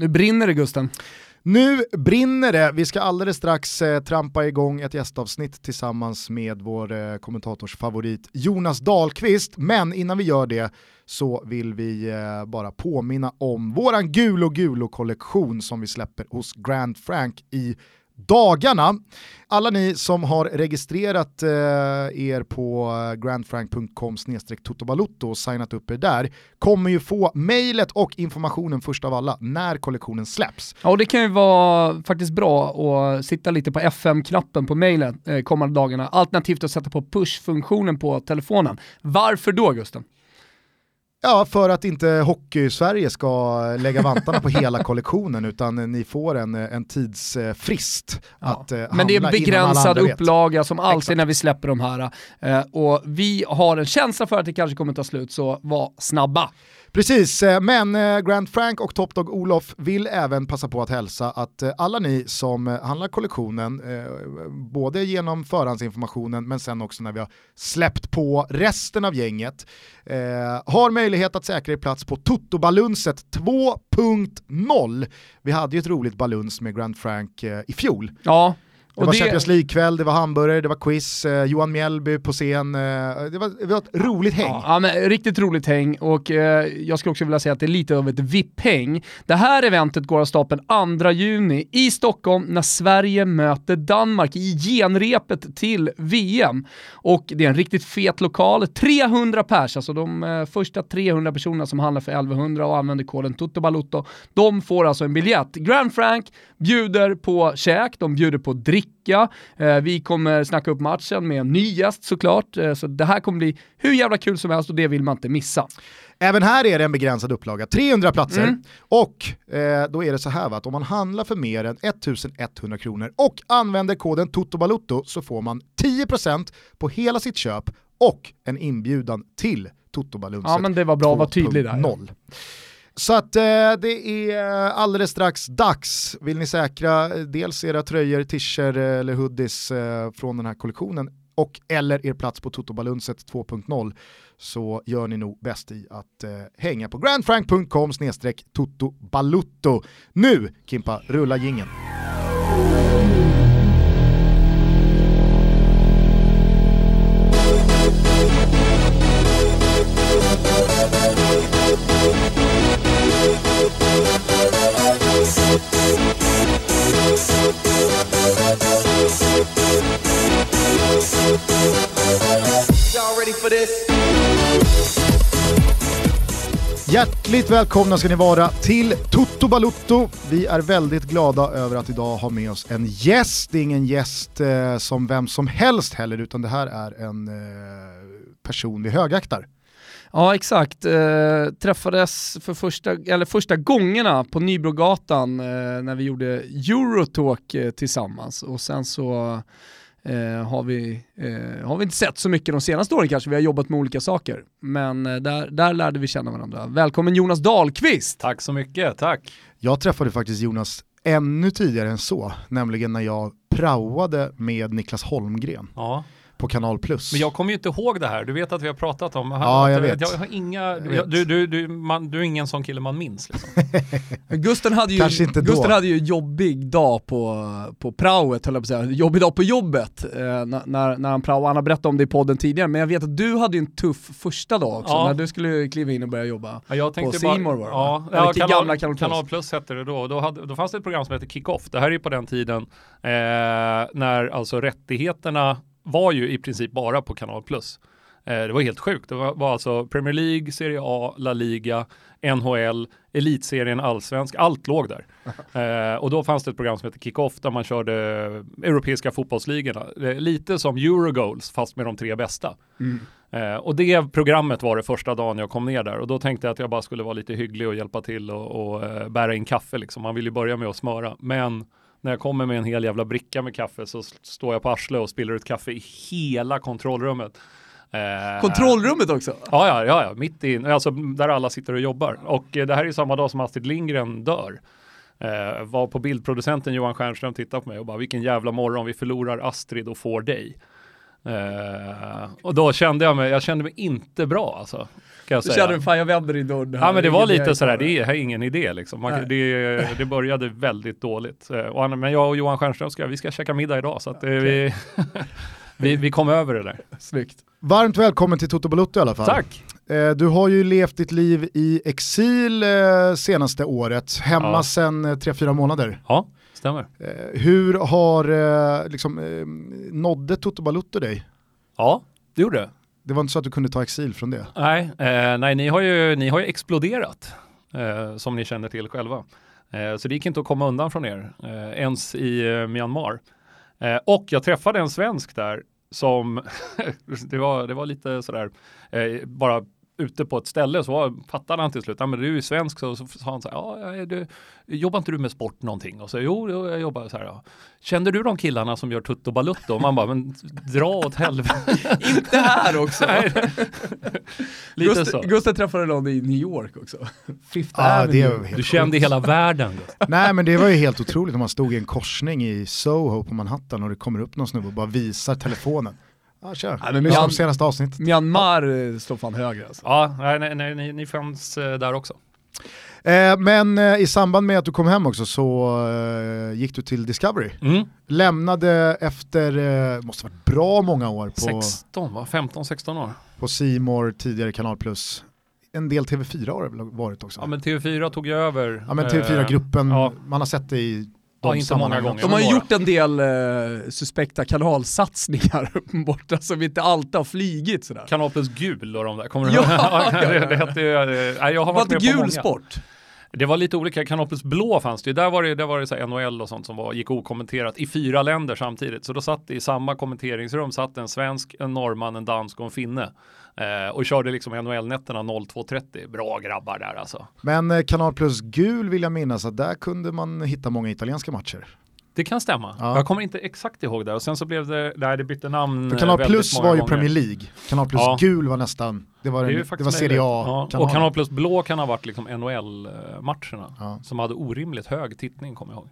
Nu brinner det Gusten. Nu brinner det, vi ska alldeles strax eh, trampa igång ett gästavsnitt tillsammans med vår eh, kommentatorsfavorit Jonas Dahlqvist, men innan vi gör det så vill vi eh, bara påminna om våran Gulo Gulo-kollektion som vi släpper hos Grand Frank i dagarna. Alla ni som har registrerat eh, er på eh, grandfrank.com totobalotto och signat upp er där kommer ju få mejlet och informationen först av alla när kollektionen släpps. Ja, och det kan ju vara faktiskt bra att sitta lite på FM-knappen på mejlen eh, kommande dagarna, alternativt att sätta på push-funktionen på telefonen. Varför då Gusten? Ja, för att inte Hockey-Sverige ska lägga vantarna på hela kollektionen utan ni får en, en tidsfrist ja. att eh, Men det är en begränsad upplaga som alltid Exakt. när vi släpper de här. Eh, och vi har en känsla för att det kanske kommer ta slut, så var snabba. Precis, eh, men eh, Grant Frank och Top Dog Olof vill även passa på att hälsa att eh, alla ni som handlar kollektionen, både genom förhandsinformationen men sen också när vi har släppt på resten av gänget, har möjlighet att säkra er plats på Toto-balunset 2.0. Vi hade ju ett roligt baluns med Grant Frank i fjol. Ja, det var det... Champions League-kväll, det var hamburgare, det var quiz, eh, Johan Mjällby på scen. Eh, det, var, det var ett roligt häng. Ja, men, riktigt roligt häng och eh, jag skulle också vilja säga att det är lite av ett VIP-häng. Det här eventet går av stapeln 2 juni i Stockholm när Sverige möter Danmark i genrepet till VM. Och det är en riktigt fet lokal, 300 pers, alltså de eh, första 300 personerna som handlar för 1100 och använder koden TOTOBALUTTO, de får alltså en biljett. Grand Frank bjuder på käk, de bjuder på drick dricka. Eh, vi kommer snacka upp matchen med en ny gäst såklart, eh, så det här kommer bli hur jävla kul som helst och det vill man inte missa. Även här är det en begränsad upplaga, 300 platser. Mm. Och eh, då är det så här va, att om man handlar för mer än 1100 kronor och använder koden TOTOBALUTTO så får man 10% på hela sitt köp och en inbjudan till Totobalunset Ja men det var bra att vara tydlig där. 0. Så att eh, det är eh, alldeles strax dags. Vill ni säkra eh, dels era tröjor, t-shirts eh, eller hoodies eh, från den här kollektionen och eller er plats på Totobalunset 2.0 så gör ni nog bäst i att eh, hänga på grandfrank.com snedstreck totobalutto. Nu Kimpa, rulla gingen. Hjärtligt välkomna ska ni vara till Toto Balutto. Vi är väldigt glada över att idag ha med oss en gäst. Det är ingen gäst eh, som vem som helst heller, utan det här är en eh, person vi högaktar. Ja exakt, eh, träffades för första, eller första gångerna på Nybrogatan eh, när vi gjorde Eurotalk eh, tillsammans och sen så eh, har, vi, eh, har vi inte sett så mycket de senaste åren kanske, vi har jobbat med olika saker. Men eh, där, där lärde vi känna varandra. Välkommen Jonas Dahlqvist! Tack så mycket, tack! Jag träffade faktiskt Jonas ännu tidigare än så, nämligen när jag praoade med Niklas Holmgren. Ja på Kanal Plus. Men jag kommer ju inte ihåg det här, du vet att vi har pratat om Ja, jag vet. Jag har inga, du, du, du, man, du är ingen sån kille man minns liksom. Gusten hade ju, Kanske inte Gusten hade ju jobbig dag på, på praoet, höll jag på att säga. Jobbig dag på jobbet eh, när, när han praoade. Han har berättat om det i podden tidigare, men jag vet att du hade ju en tuff första dag också, ja. när du skulle kliva in och börja jobba ja, jag tänkte på var det ja, ja, kanal, gamla Kanal Plus. Kanal Plus hette det då. Då, hade, då fanns det ett program som hette Kick-Off. Det här är ju på den tiden eh, när alltså rättigheterna var ju i princip bara på Kanal Plus. Eh, det var helt sjukt. Det var, var, alltså Premier League, Serie A, La Liga, NHL, Elitserien, Allsvensk, allt låg där. Eh, och då fanns det ett program som hette Kick-Off där man körde europeiska fotbollsligorna. Eh, lite som Eurogoals fast med de tre bästa. Mm. Eh, och det programmet var det första dagen jag kom ner där och då tänkte jag att jag bara skulle vara lite hygglig och hjälpa till och, och eh, bära in kaffe liksom. Man vill ju börja med att smöra. Men när jag kommer med en hel jävla bricka med kaffe så står jag på arsle och spiller ut kaffe i hela kontrollrummet. Eh, Kontrollrummet också? Ja, ja, ja, ja, mitt i, alltså där alla sitter och jobbar. Och eh, det här är ju samma dag som Astrid Lindgren dör. Eh, var på bildproducenten Johan Stjernström tittade på mig och bara vilken jävla morgon vi förlorar Astrid och får dig. Eh, och då kände jag mig, jag kände mig inte bra alltså. Kan jag du kände du, fan jag vänder i dörren Ja men det var lite sådär, det är ingen idé liksom. Man, det, det började väldigt dåligt. Eh, men jag och Johan Stjernström ska, vi ska käka middag idag så att okay. vi, vi, vi kom över det där. Snyggt. Varmt välkommen till Toto Balutto i alla fall. Tack. Eh, du har ju levt ditt liv i exil senaste året, hemma ja. sedan 3-4 månader. Ja. Stämmer. Eh, hur har, eh, liksom, eh, nådde Toto Balutto dig? Ja, det gjorde det. Det var inte så att du kunde ta exil från det? Nej, eh, nej ni, har ju, ni har ju exploderat, eh, som ni känner till själva. Eh, så det gick inte att komma undan från er, ens i Myanmar. och jag träffade en svensk där som, det, var, det var lite sådär, bara ute på ett ställe så fattade han till slut, ja men du är ju svensk så, så sa han så här, ja, du, jobbar inte du med sport någonting? Och så, jo, jag jobbar så här. Ja. Kände du de killarna som gör Tutto Balutto? Och man bara, men dra åt helvete. inte här också. Lite Gustav, så. Gustav träffade någon i New York också. Fifth ah, Avenue. Du kände hela världen. Nej men det var ju helt otroligt om man stod i en korsning i Soho på Manhattan och det kommer upp någon snubbe och bara visar telefonen. Ja, kör. Ja, men Myan, senaste avsnittet. Myanmar ja. står fan högre alltså. Ja, nej, nej, ni, ni fanns eh, där också. Eh, men eh, i samband med att du kom hem också så eh, gick du till Discovery. Mm. Lämnade efter, eh, måste varit bra många år på 16 va? 15-16 år. På Simor tidigare Kanal Plus. En del TV4 har det varit också. Ja men TV4 tog jag över. Ja men TV4-gruppen, ja. man har sett det i Ja, inte många gånger. De har ju gjort en del eh, suspekta kanalsatsningar borta som inte alltid har flygit sådär. Kanal plus gul och de där, kommer du ihåg? Ja, det, det hette ju, eh, jag har varit med gul på många. sport? Det var lite olika, Kanal plus blå fanns det ju, där var det, där var det så NHL och sånt som var, gick okommenterat i fyra länder samtidigt. Så då satt i samma kommenteringsrum satt en svensk, en norrman, en dansk och en finne. Eh, och körde liksom NHL-nätterna 02.30. Bra grabbar där alltså. Men eh, Kanal Plus gul vill jag minnas att där kunde man hitta många italienska matcher. Det kan stämma. Ja. Jag kommer inte exakt ihåg det och sen så blev det, nej det bytte namn För Kanal Plus var ju gånger. Premier League, Kanal Plus ja. gul var nästan, det var, en, det var Serie A. Ja. Och Kanal Plus blå kan ha varit liksom NHL-matcherna ja. som hade orimligt hög tittning kommer jag ihåg.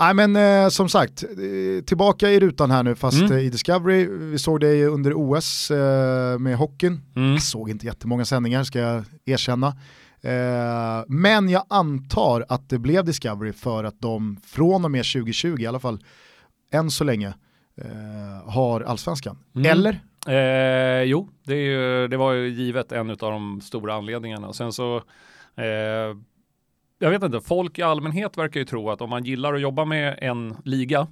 Nej men eh, som sagt, eh, tillbaka i rutan här nu fast mm. Eh, i Discovery. Vi såg dig under OS eh, med hockeyn. Mm. Jag såg inte jättemånga sändningar ska jag erkänna. Eh, men jag antar att det blev Discovery för att de från och med 2020, i alla fall än så länge, eh, har allsvenskan. Mm. Eller? Jo, det, ju, det, var ju givet en av de stora anledningarna. Sen så, jag vet inte, folk i allmänhet verkar ju tro att om man gillar att jobba med en liga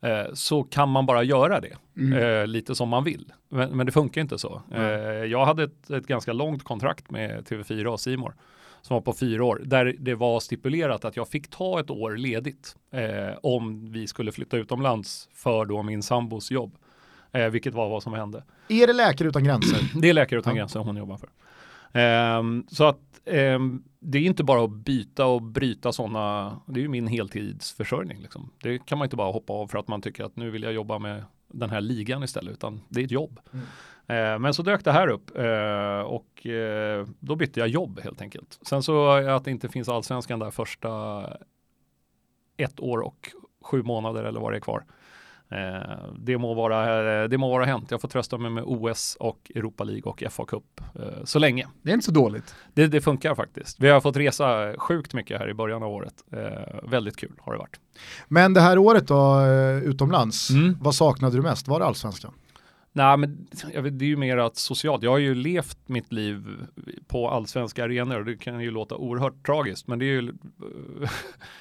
Eh, så kan man bara göra det mm. eh, lite som man vill. Men, men det funkar inte så. Mm. Eh, jag hade ett, ett, ganska långt kontrakt med TV4 och Simor som var på fyra år där det var stipulerat att jag fick ta ett år ledigt eh, om vi skulle flytta utomlands för då min sambos jobb. Eh, vilket var vad som hände. Är det Läkare Utan Gränser? det är Läkare Utan Gränser hon jobbar för. Um, så att um, det är inte bara att byta och bryta sådana, det är ju min heltidsförsörjning. Liksom. Det kan man inte bara hoppa av för att man tycker att nu vill jag jobba med den här ligan istället, utan det är ett jobb. Mm. Uh, men så dök det här upp uh, och uh, då bytte jag jobb helt enkelt. Sen så att det inte finns allsvenskan där första ett år och sju månader eller vad det är kvar. Eh, det, må vara, eh, det må vara hänt. Jag får trösta mig med OS och Europa League och FA Cup eh, så länge. Det är inte så dåligt. Det, det, funkar faktiskt. Vi har fått resa sjukt mycket här i början av året. väldigt kul har det varit. Men det här året då utomlands, mm. vad saknade du mest? Var det allsvenskan? Nej, men det är ju mer att socialt. Jag har ju levt mitt liv på allsvenska arenor det kan ju låta oerhört tragiskt, men det är ju... ja,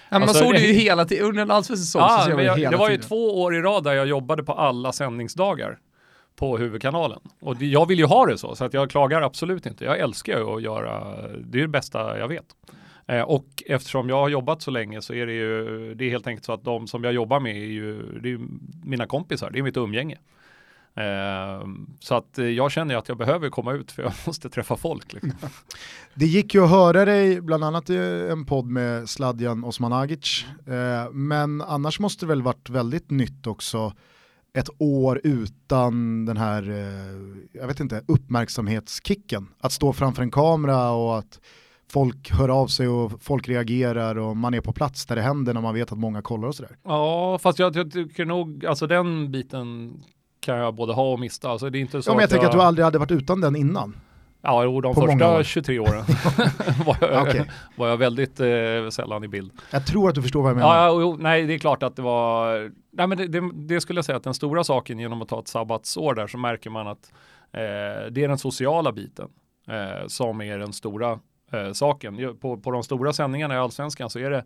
men alltså, man såg det ju hela tiden, under en allsvensk säsong ja, så jag, hela Det var ju två år i rad där jag jobbade på alla sändningsdagar på huvudkanalen. Och jag vill ju ha det så, så att jag klagar absolut inte. Jag älskar ju att göra, det är det bästa jag vet. Eh, och eftersom jag har jobbat så länge så är det ju, det är helt enkelt så att de som jag jobbar med är ju, det är mina kompisar, det är mitt umgänge. Ehm, så att eh, jag känner att jag behöver komma ut för jag måste träffa folk. Liksom. Det gick ju att höra dig bland annat i en podd med Sladjan Osmanagic. Ehm, men annars måste det väl varit väldigt nytt också ett år utan den här, eh, jag vet inte, uppmärksamhetskicken. Att stå framför en kamera och att folk hör av sig och folk reagerar och man är på plats där det händer när man vet att många kollar och sådär. Ja, fast jag, jag tycker nog, alltså den biten kan jag både ha och mista. Alltså, det är inte så ja, men jag att tänker att du aldrig hade varit utan den innan. Ja, jo, de På första år. 23 åren var, jag, Okej. var jag väldigt eh, sällan i bild. Jag tror att du förstår vad jag menar. Ja, jo, nej, det är klart att det var, nej men det, det, det skulle jag säga att den stora saken genom att ta ett sabbatsår där så märker man att eh, det är den sociala biten eh, som är den stora eh, saken. På, på de stora sändningarna i Allsvenskan så är det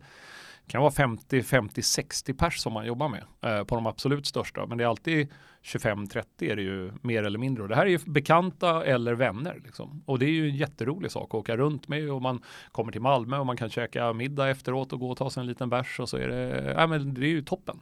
kan vara 50, 50, 60 pers som man jobbar med eh, på de absolut största. Men det är alltid 25-30 är det ju mer eller mindre. Och det här är ju bekanta eller vänner. Liksom. Och det är ju en jätterolig sak att åka runt med och man kommer till Malmö och man kan käka middag efteråt och gå och ta sig en liten bärs och så är det, ja, men det är ju toppen.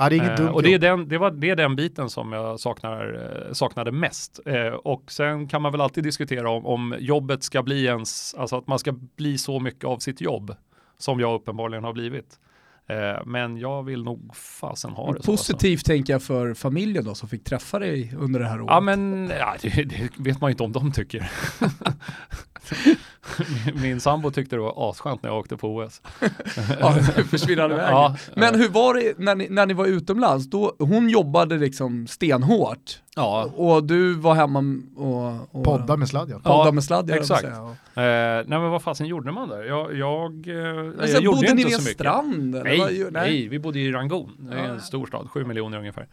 Ja, det är Eh, och det är, den, det, var, det är den biten som jag saknar, eh, saknade mest. Eh, och sen kan man väl alltid diskutera om, om jobbet ska bli ens, alltså att man ska bli så mycket av sitt jobb som jag uppenbarligen har blivit. Eh, men jag vill nog fasen ha det så. Alltså. Positivt tänker jag för familjen då som fick träffa dig under det här året. Ja men ja, det, det vet man ju inte om de tycker. min, sambo tyckte det var asskönt när jag åkte på OS. Ja, försvinnande vägen. Ja, Men hur var det när ni, när ni var utomlands? Då, hon jobbade liksom stenhårt ja, och du var hemma och, och Podda med sladden. podda Ja, med sladd. exakt. Eh, nej men vad fasen gjorde man där? Jag, jag, eh, men jag sen gjorde bodde ju ni inte vid en så mycket. strand? Eller? Nej, Vad gör- nej. vi bodde i Rangoon, det är Ja. en stor stad, sju miljoner ungefär.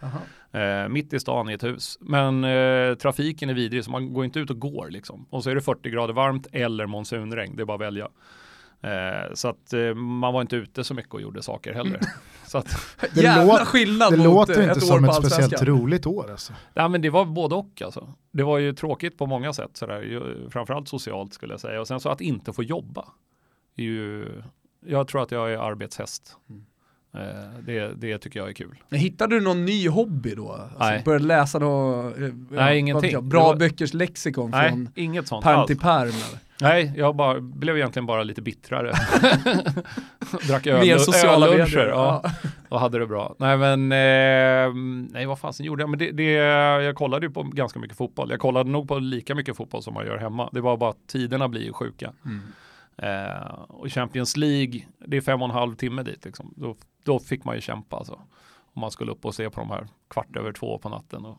Eh, mitt i stan i ett hus. Men eh, trafiken är vidrig så man går inte ut och går liksom. Och så är det 40 grader varmt eller monsunregn, det är bara att välja. Eh, så att eh, man var inte ute så mycket och gjorde saker heller. så att, Det Jävla skillnad Det mot låter inte ett år som på ett speciellt roligt år alltså. nej, men det var både och alltså. Det var ju tråkigt på många sätt, sådär. Framförallt socialt skulle jag säga. Och sen så att inte få jobba. Är ju, jag tror att jag är arbetshäst. Mm. Eh, det, det tycker jag är kul. Men Hittade du någon ny hobby då? Alltså, Nej. Började läsa något, eh, ingenting. vet jag, bra Det var- böckers lexikon Nej, från inget sånt alls. till perm? Eller? Nej, jag bara, blev egentligen bara lite bittrare. Drack öl, Mer sociala ölluncher, Ja. och hade det bra. Nej men, eh, nej vad fasen gjorde jag? Men det, det, jag kollade ju på ganska mycket fotboll. Jag kollade nog på lika mycket fotboll som man gör hemma. Det var bara att tiderna blir ju sjuka. Mm. Eh, och Champions League, det är fem och en halv timme dit liksom. Då, då fick man ju kämpa alltså. Om man skulle upp och se på de här kvart över två på natten. Och,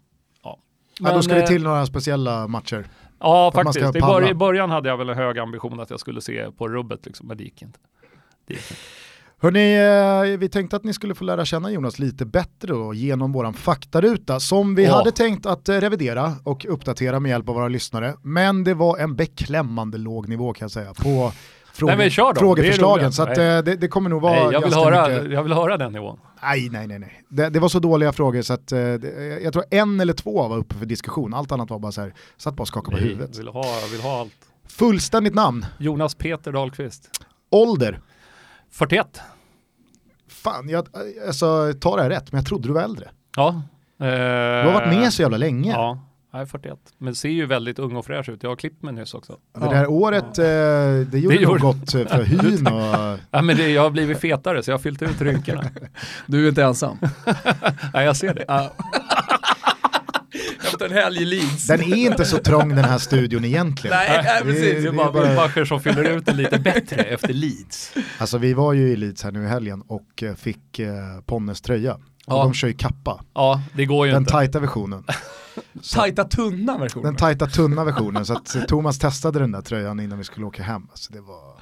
ja. ja, då ska det eh, till några speciella matcher. Ja, faktiskt. I, bör- början hade jag väl en hög ambition att jag skulle se på rubbet, liksom, men det gick inte. Det gick inte. Hörrni, eh, vi tänkte att ni skulle få lära känna Jonas lite bättre då, genom våran faktaruta som vi Ja. hade tänkt att eh, revidera och uppdatera med hjälp av våra lyssnare. Men det var en beklämmande låg nivå kan jag säga på fråge, Nej, frågeförslagen. Så att, eh, det, det kommer nog vara Nej, jag, vill höra, mycket... jag vill höra den nivån. Nej, nej, nej. nej. Det, det var så dåliga frågor så att eh, det, jag tror en eller två var uppe för diskussion. Allt annat var bara så här, satt bara och skakade på Nej, huvudet. jag vill ha, vill ha allt. Fullständigt namn, Jonas Peter Dahlqvist. ålder. 41. Fan, jag, alltså, ta det här rätt, men jag trodde du var äldre. Ja. Du har varit med så jävla länge. Ja, jag är 41. Men ser ju väldigt ung och fräsch ut. Jag har klippt mig nyss också. Det där året, eh, det gjorde Det nog gjorde- gott eh, för hyn och... Ja, men det, jag har blivit fetare så jag har fyllt ut rynkorna. Du är inte ensam. Nej, jag ser det. Efter en helg i Leeds. Den är inte så trång den här studion egentligen. Nej, nej, precis. Det är det är bara bara- Wilbacher som fyller ut det lite bättre efter Leeds. Alltså vi var ju i Leeds här nu i helgen och eh, fick eh, Ponnes tröja. Och Ja. de kör ju kappa, Ja, det går ju den inte. tajta versionen. Tajta tunna versionen. Den tajta tunna versionen. Så att eh, Thomas testade den där tröjan innan vi skulle åka hem. Alltså det var...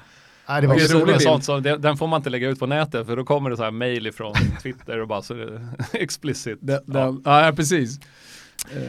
Nej, det var Det är så roligt med sånt som, det- den får man inte lägga ut på nätet för då kommer det så här mail ifrån Twitter och bara så explicit. Den, Ja. den, ja. precis. Eh,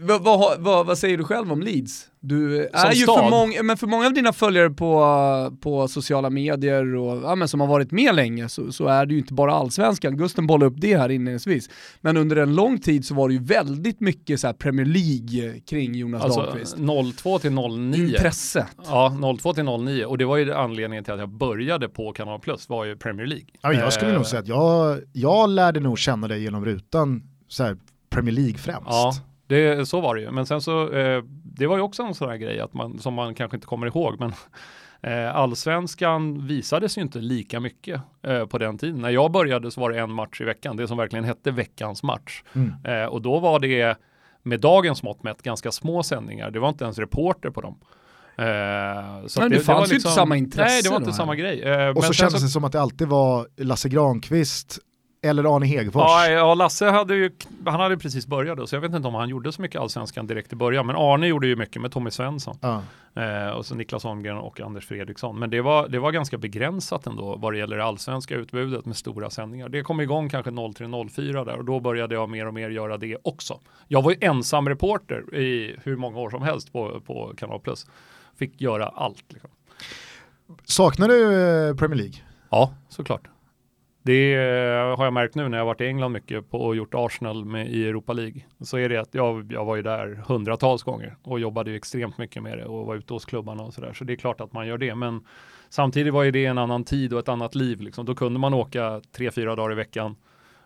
vad, vad, vad, vad säger du själv om Leeds? Du är Som ju stad? för, många, men för många av dina följare på, på sociala medier och ja, men som har varit med länge så, så är det ju inte bara allsvenskan. Gusten bollade upp det här inledningsvis. Men under en lång tid så var det ju väldigt mycket så här Premier League kring Jonas Alltså Dahlqvist. 02 till 09. Intresset. Ja, 02 till 09 och det var ju anledningen till att jag började på Kanal Plus var ju Premier League. Ja, jag skulle Eh, nog säga att jag, jag lärde nog känna dig genom rutan, så här, Premier League främst. Ja, det, så var det ju. Men sen så, eh, det var ju också en sån här grej att man, som man kanske inte kommer ihåg, men eh, allsvenskan visades ju inte lika mycket eh, på den tiden. När jag började så var det en match i veckan, det som verkligen hette veckans match. Mm. Eh, och då var det med dagens mått mätt ganska små sändningar. Det var inte ens reporter på dem. Eh, så Nej, att det fanns var liksom- ju inte samma intresse Nej, det var inte här. samma grej. Eh, Och men så kändes det som att det alltid var Lasse Granqvist eller Arne Hegerfors? Ja, ja, Lasse hade ju, han hade precis börjat då, så jag vet inte om han gjorde så mycket allsvenskan direkt i början. Men Arne gjorde ju mycket med Tommy Svensson. Ja. Eh, och så Niklas Holmgren och Anders Fredriksson. Men det var, det var ganska begränsat ändå vad det gäller det allsvenska utbudet med stora sändningar. Det kom igång kanske 03-04 där och då började jag mer och mer göra det också. Jag var ju ensam reporter i hur många år som helst på, på Kanal Plus. Fick göra allt. Liksom. Saknar du eh, Premier League? Ja, såklart. Det har jag märkt nu när jag varit i England mycket på och gjort Arsenal med i Europa League. Så är det att jag, jag var ju där hundratals gånger och jobbade ju extremt mycket med det och var ute hos klubbarna och sådär. Så det är klart att man gör det. Men samtidigt var ju det en annan tid och ett annat liv. Liksom. Då kunde man åka tre, fyra dagar i veckan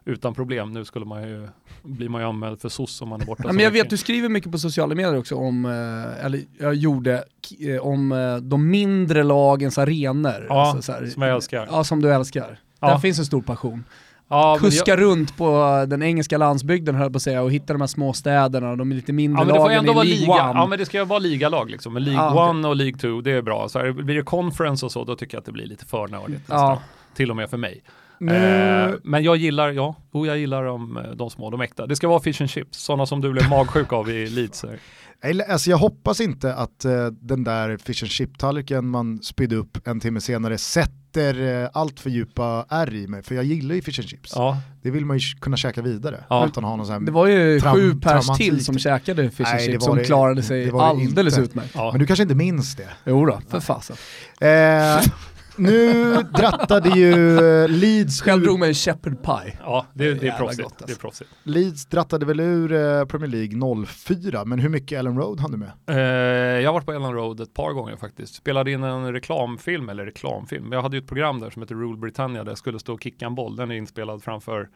utan problem. Nu skulle man ju, blir man ju anmäld för SOS om man är borta. Ja, men jag vet, du skriver mycket på sociala medier också om, eh, eller jag gjorde, eh, om eh, de mindre lagens arenor. Ja, alltså, här, som jag älskar. Ja, som du älskar. Ja. Där finns en stor passion. Ja, Kuska jag... runt på den engelska landsbygden höll på att säga och hitta de här små städerna och de lite mindre ja, lagen i League liga. One. Ja men det ska ju vara ligalag liksom. Men League ja, okay. och League 2 det är bra. Så här, blir det conference och så då tycker jag att det blir lite för nördigt. Ja. Till och med för mig. Nu... Eh, men jag gillar, ja, oh, jag gillar de, eh, de små, de äkta. Det ska vara fish and chips, sådana som du blev magsjuk av i Leeds. Alltså jag hoppas inte att uh, den där fish and chip-tallriken man spydde upp en timme senare sätter uh, allt för djupa ärr i mig, för jag gillar ju fish and chips. Ja. Det vill man ju kunna käka vidare ja. utan att ha någon sån här Det var ju sju pers till som käkade fish and chips som det, klarade sig det alldeles utmärkt. Ja. Men du kanske inte minns det? Jo då, för fasen. Eh, nu drattade ju Leeds... Själv drog mig en shepherd pie. Ja, det, det, är proffsigt. Gott, alltså. det är proffsigt. Leeds drattade väl ur eh, Premier League 04, men hur mycket Ellen Road hann du med? Eh, jag har varit på Ellen Road ett par gånger faktiskt. Spelade in en reklamfilm, eller reklamfilm. Jag hade ju ett program där som heter Rule Britannia där jag skulle stå och kicka en boll. Den är inspelad framför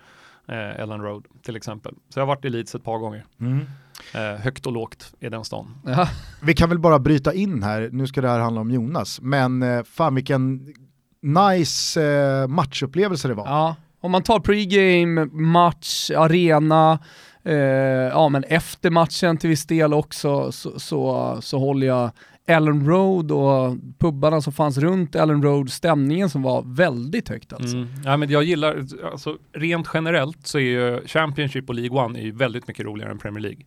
eh, Ellen Road till exempel. Så jag har varit i Leeds ett par gånger. Mm. Eh, högt och lågt i den stan. Ja. Vi kan väl bara bryta in här, nu ska det här handla om Jonas, men eh, fan vilken nice eh, matchupplevelse det var. Ja, om man tar pregame, match, arena, eh, ja men efter matchen till viss del också så, så, så håller jag Ellen Road och pubbarna som fanns runt Ellen Road, stämningen som var väldigt högt alltså. Mm. Ja, men jag gillar, alltså, rent generellt så är ju Championship och League One är ju väldigt mycket roligare än Premier League.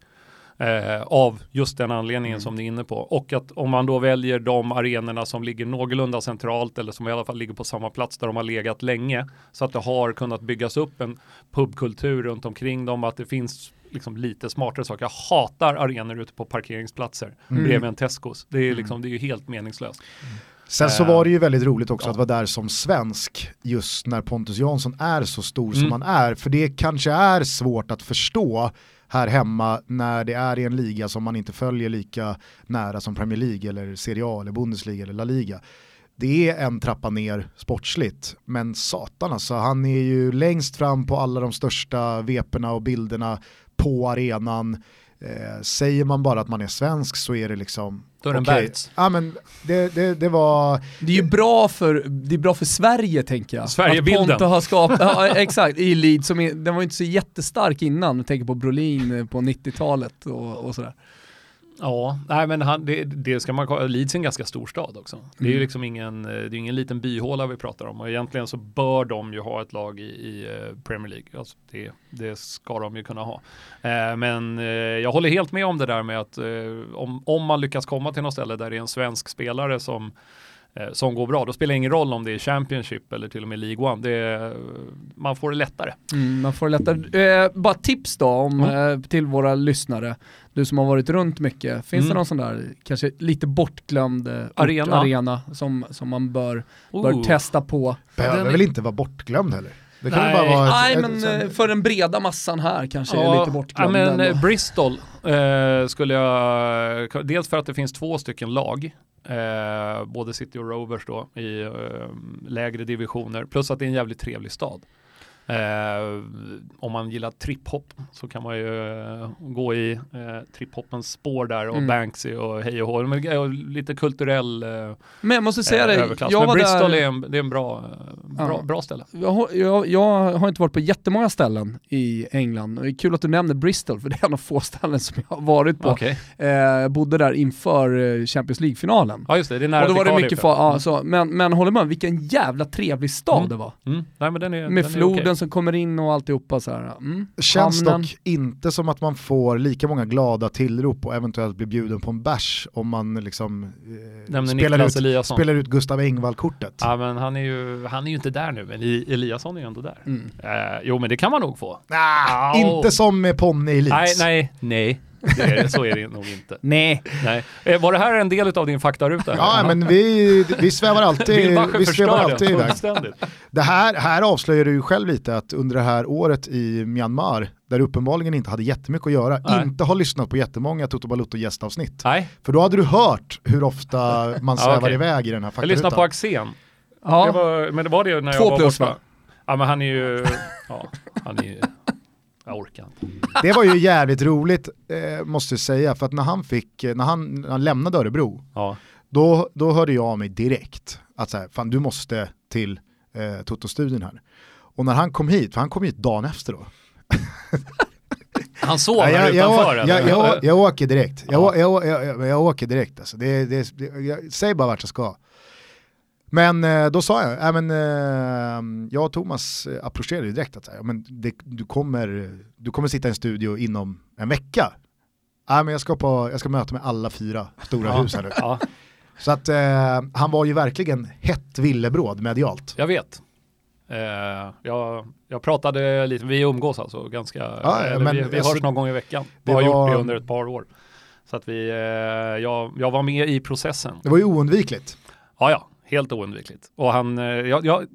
Eh, av just den anledningen mm. som ni är inne på. Och att om man då väljer de arenorna som ligger någorlunda centralt eller som i alla fall ligger på samma plats där de har legat länge så att det har kunnat byggas upp en pubkultur runt omkring dem, att det finns liksom lite smartare saker. Jag hatar arenor ute på parkeringsplatser mm. bredvid en Tescos. Det är, mm. liksom, det är helt meningslöst. Mm. Sen så var det ju väldigt roligt också ja. att vara där som svensk just när Pontus Jansson är så stor mm. som han är. För det kanske är svårt att förstå här hemma när det är i en liga som man inte följer lika nära som Premier League eller Serie A eller Bundesliga eller La Liga. Det är en trappa ner sportsligt, men satan alltså, han är ju längst fram på alla de största veperna och bilderna på arenan. Eh, säger man bara att man är svensk så är det liksom då är det okay. Ja, men det, det, det var... Det är ju bra för, det är bra för Sverige tänker jag. Sverigebilden. Att Ponta har skapat, ja, exakt, i Leeds, som är, den var ju inte så jättestark innan, tänker på Brolin på 90-talet och, och sådär. Ja, nej men han, det, det ska man Leeds är en ganska stor stad också. Det är ju mm. liksom ingen, det är ingen liten byhåla vi pratar om och egentligen så bör de ju ha ett lag i, i eh, Premier League. Alltså det, det ska de ju kunna ha. Eh, men eh, jag håller helt med om det där med att eh, om, om man lyckas komma till något ställe där det är en svensk spelare som Eh, som går bra. Då spelar det ingen roll om det är Championship eller till och med League One. Det man får det lättare. Mm, man får det lättare. Eh, bara tips då om, mm. eh, till våra lyssnare. Du som har varit runt mycket. Finns mm. det någon sån där kanske lite bortglömd eh, arena, arena som, som man bör, uh. bör testa på? Behöver Den väl inte vara bortglömd heller? Det kan Nej, bara vara ett, Nej ett, men ett, eh, för den breda massan här kanske ja, är lite bortglömd. Ja, men, Bristol eh, skulle jag, dels för att det finns två stycken lag Eh, både City och Rovers då i eh, lägre divisioner. Plus att det är en jävligt trevlig stad. Eh, om man gillar triphopp så kan man ju eh, gå i eh, triphoppens spår där och mm. Banksy och hej och hå. Lite kulturell eh, Men jag måste säga det, överklass. jag Men Bristol där... är, en, det är en bra, bra, ja. bra ställe. Jag har, jag, jag har, inte varit på jättemånga ställen i England. Det är kul att du nämner Bristol för det är en av få ställen som jag har varit på. Okay. Eh, bodde där inför eh, Champions League-finalen. Ja just det, det är nära och då var det mycket för, ja, så, men, men håller med, vilken jävla trevlig stad mm. det var. Mm. Nej, men den är, Med den floden som kommer in och alltihopa så här. Mm, Känns hamnen. dock inte som att man får lika många glada tillrop och eventuellt blir bjuden på en bärs om man liksom eh, spelar, ut, spelar ut Gustav Engvall-kortet. Ja men han är, ju, han är ju inte där nu, men Eliasson är ju ändå där. Mm. Eh, jo men det kan man nog få. Nah, oh. Inte som med Ponne i Leeds. Nej, nej, nej. Det är, så är det nog inte. Nej. Nej. Eh, var det här en del av din faktaruta? Ja, men vi, vi svävar alltid, vi svävar alltid iväg. Det här, här avslöjar du ju själv lite att under det här året i Myanmar, där du uppenbarligen inte hade jättemycket att göra, Nej. inte har lyssnat på jättemånga Toto Balutto gästavsnitt. Nej. För då hade du hört hur ofta man svävar ja, okay. iväg i den här faktarutan. Jag lyssnade på Axén. Ja. Det var, men det var det när Två jag var plus, borta. Va? Ja men han är ju, ja, han är ju jag orkar inte. Det var ju jävligt roligt, eh, måste jag säga, för att när han, fick, när han, när han lämnade Örebro, ja. då, då hörde jag av mig direkt att så här, fan du måste till eh, Toto-studion här. Och när han kom hit, för han kom hit dagen efter då. Han sov här jag, utanför? Jag, jag, jag, jag, åker direkt, jag, jag, jag, jag, åker direkt alltså. Det, det, det, jag, säg bara vart jag ska. Men eh, då sa jag, äh, men, jag och Thomas eh, approcherade direkt att men det, du, kommer, du kommer sitta i en studio inom en vecka. Äh, men jag, ska på, jag ska möta med alla fyra stora hus här nu. Ja. Så att eh, han var ju verkligen hett villebråd medialt. Jag vet. Eh, jag, jag pratade lite, vi umgås alltså ganska, ja, men, vi, vi hörs någon gång i veckan. Vi har var... gjort det under ett par år. Så att vi, eh, jag, jag var med i processen. Det var ju oundvikligt. Ja, ja, helt oundvikligt. Och han, eh, jag, jag,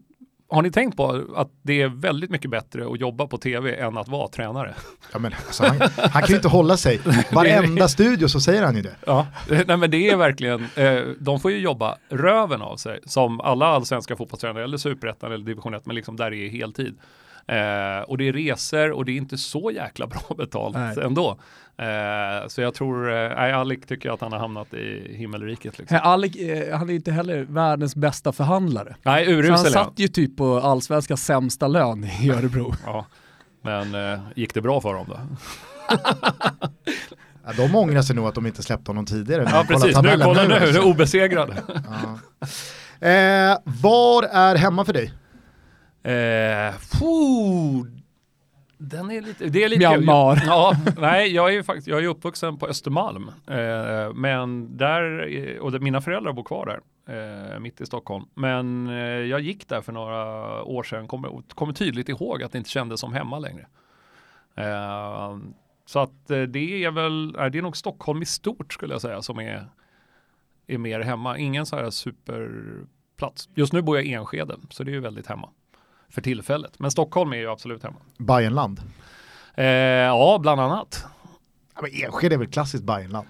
har ni tänkt på att det är väldigt mycket bättre att jobba på tv än att vara tränare? Ja, men, alltså, han, han kan ju inte hålla sig. Varenda studio så säger han ju det. Ja, nej, men det är verkligen, eh, de får ju jobba röven av sig som alla allsvenska fotbollstränare eller superettan eller division 1, men liksom där det är heltid. Eh, och det är resor och det är inte så jäkla bra betalt Nej. ändå. Eh, så jag tror, eh, Alec tycker att han har hamnat i himmelriket. Liksom. Alec, eh, han är inte heller världens bästa förhandlare. Nej, urusel Han satt ju typ på allsvenska sämsta lön i Örebro. ja, men eh, gick det bra för dem då? Ja, de ångrar sig nog att de inte släppte honom tidigare. Ja precis, nu kolla nu, nu, nu obesegrade. ja. eh, var är hemma för dig? Eh, den är lite, det är lite Myanmar. Ja, nej, jag är faktiskt, jag är uppvuxen på Östermalm. Eh, men där, och det, mina föräldrar bor kvar där, eh, mitt i Stockholm. Men eh, jag gick där för några år sedan, kommer, kommer tydligt ihåg att det inte kändes som hemma längre. Eh, så att eh, det är väl, det är nog Stockholm i stort skulle jag säga som är, är mer hemma. Ingen så här superplats. Just nu bor jag i Enskede, så det är ju väldigt hemma för tillfället. Men Stockholm är ju absolut hemma. Bayernland? Eh, ja, bland annat. Ja, men Enskede är väl klassiskt Bayernland?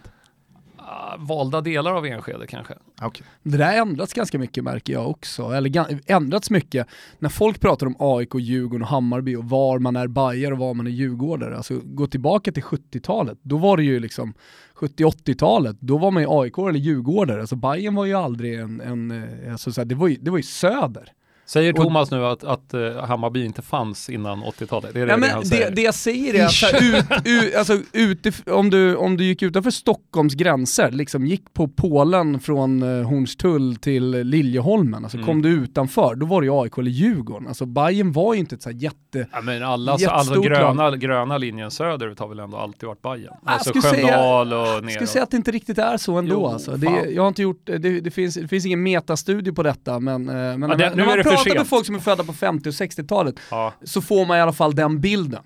Uh, valda delar av Enskede kanske. Okay. Det där har ändrats ganska mycket märker jag också, eller ändrats mycket när folk pratar om AIK, Djurgården och Hammarby och var man är Bajer och var man är Djurgårdare. Alltså gå tillbaka till 70-talet, då var det ju liksom 70-80-talet, då var man ju AIK eller Djurgårdare. Alltså Bayern var ju aldrig en, en eh, alltså, så här, det, var ju, det var ju söder. Säger Thomas nu att, att uh, Hammarby inte fanns innan 80-talet? Det är det, ja, det han säger? Det, det jag säger är att ut, ut, alltså, utif, om, du, om du gick utanför Stockholms gränser, liksom gick på Polen från uh, Hornstull till Liljeholmen, alltså, mm. kom du utanför, då var det ju AIK eller Djurgården. Alltså Bayern var ju inte ett så här jätte, ja, men alla, alltså, gröna, gröna linjen söderut har väl ändå alltid varit Bayern? Alltså Sköndal och neråt. Jag skulle säga att det inte riktigt är så ändå. Jo, alltså. det, jag har inte gjort, det, det, finns, det finns ingen metastudie på detta, men, uh, men ja, det, nu är det för pratar med folk som är födda på 50 och 60-talet ja. så får man i alla fall den bilden.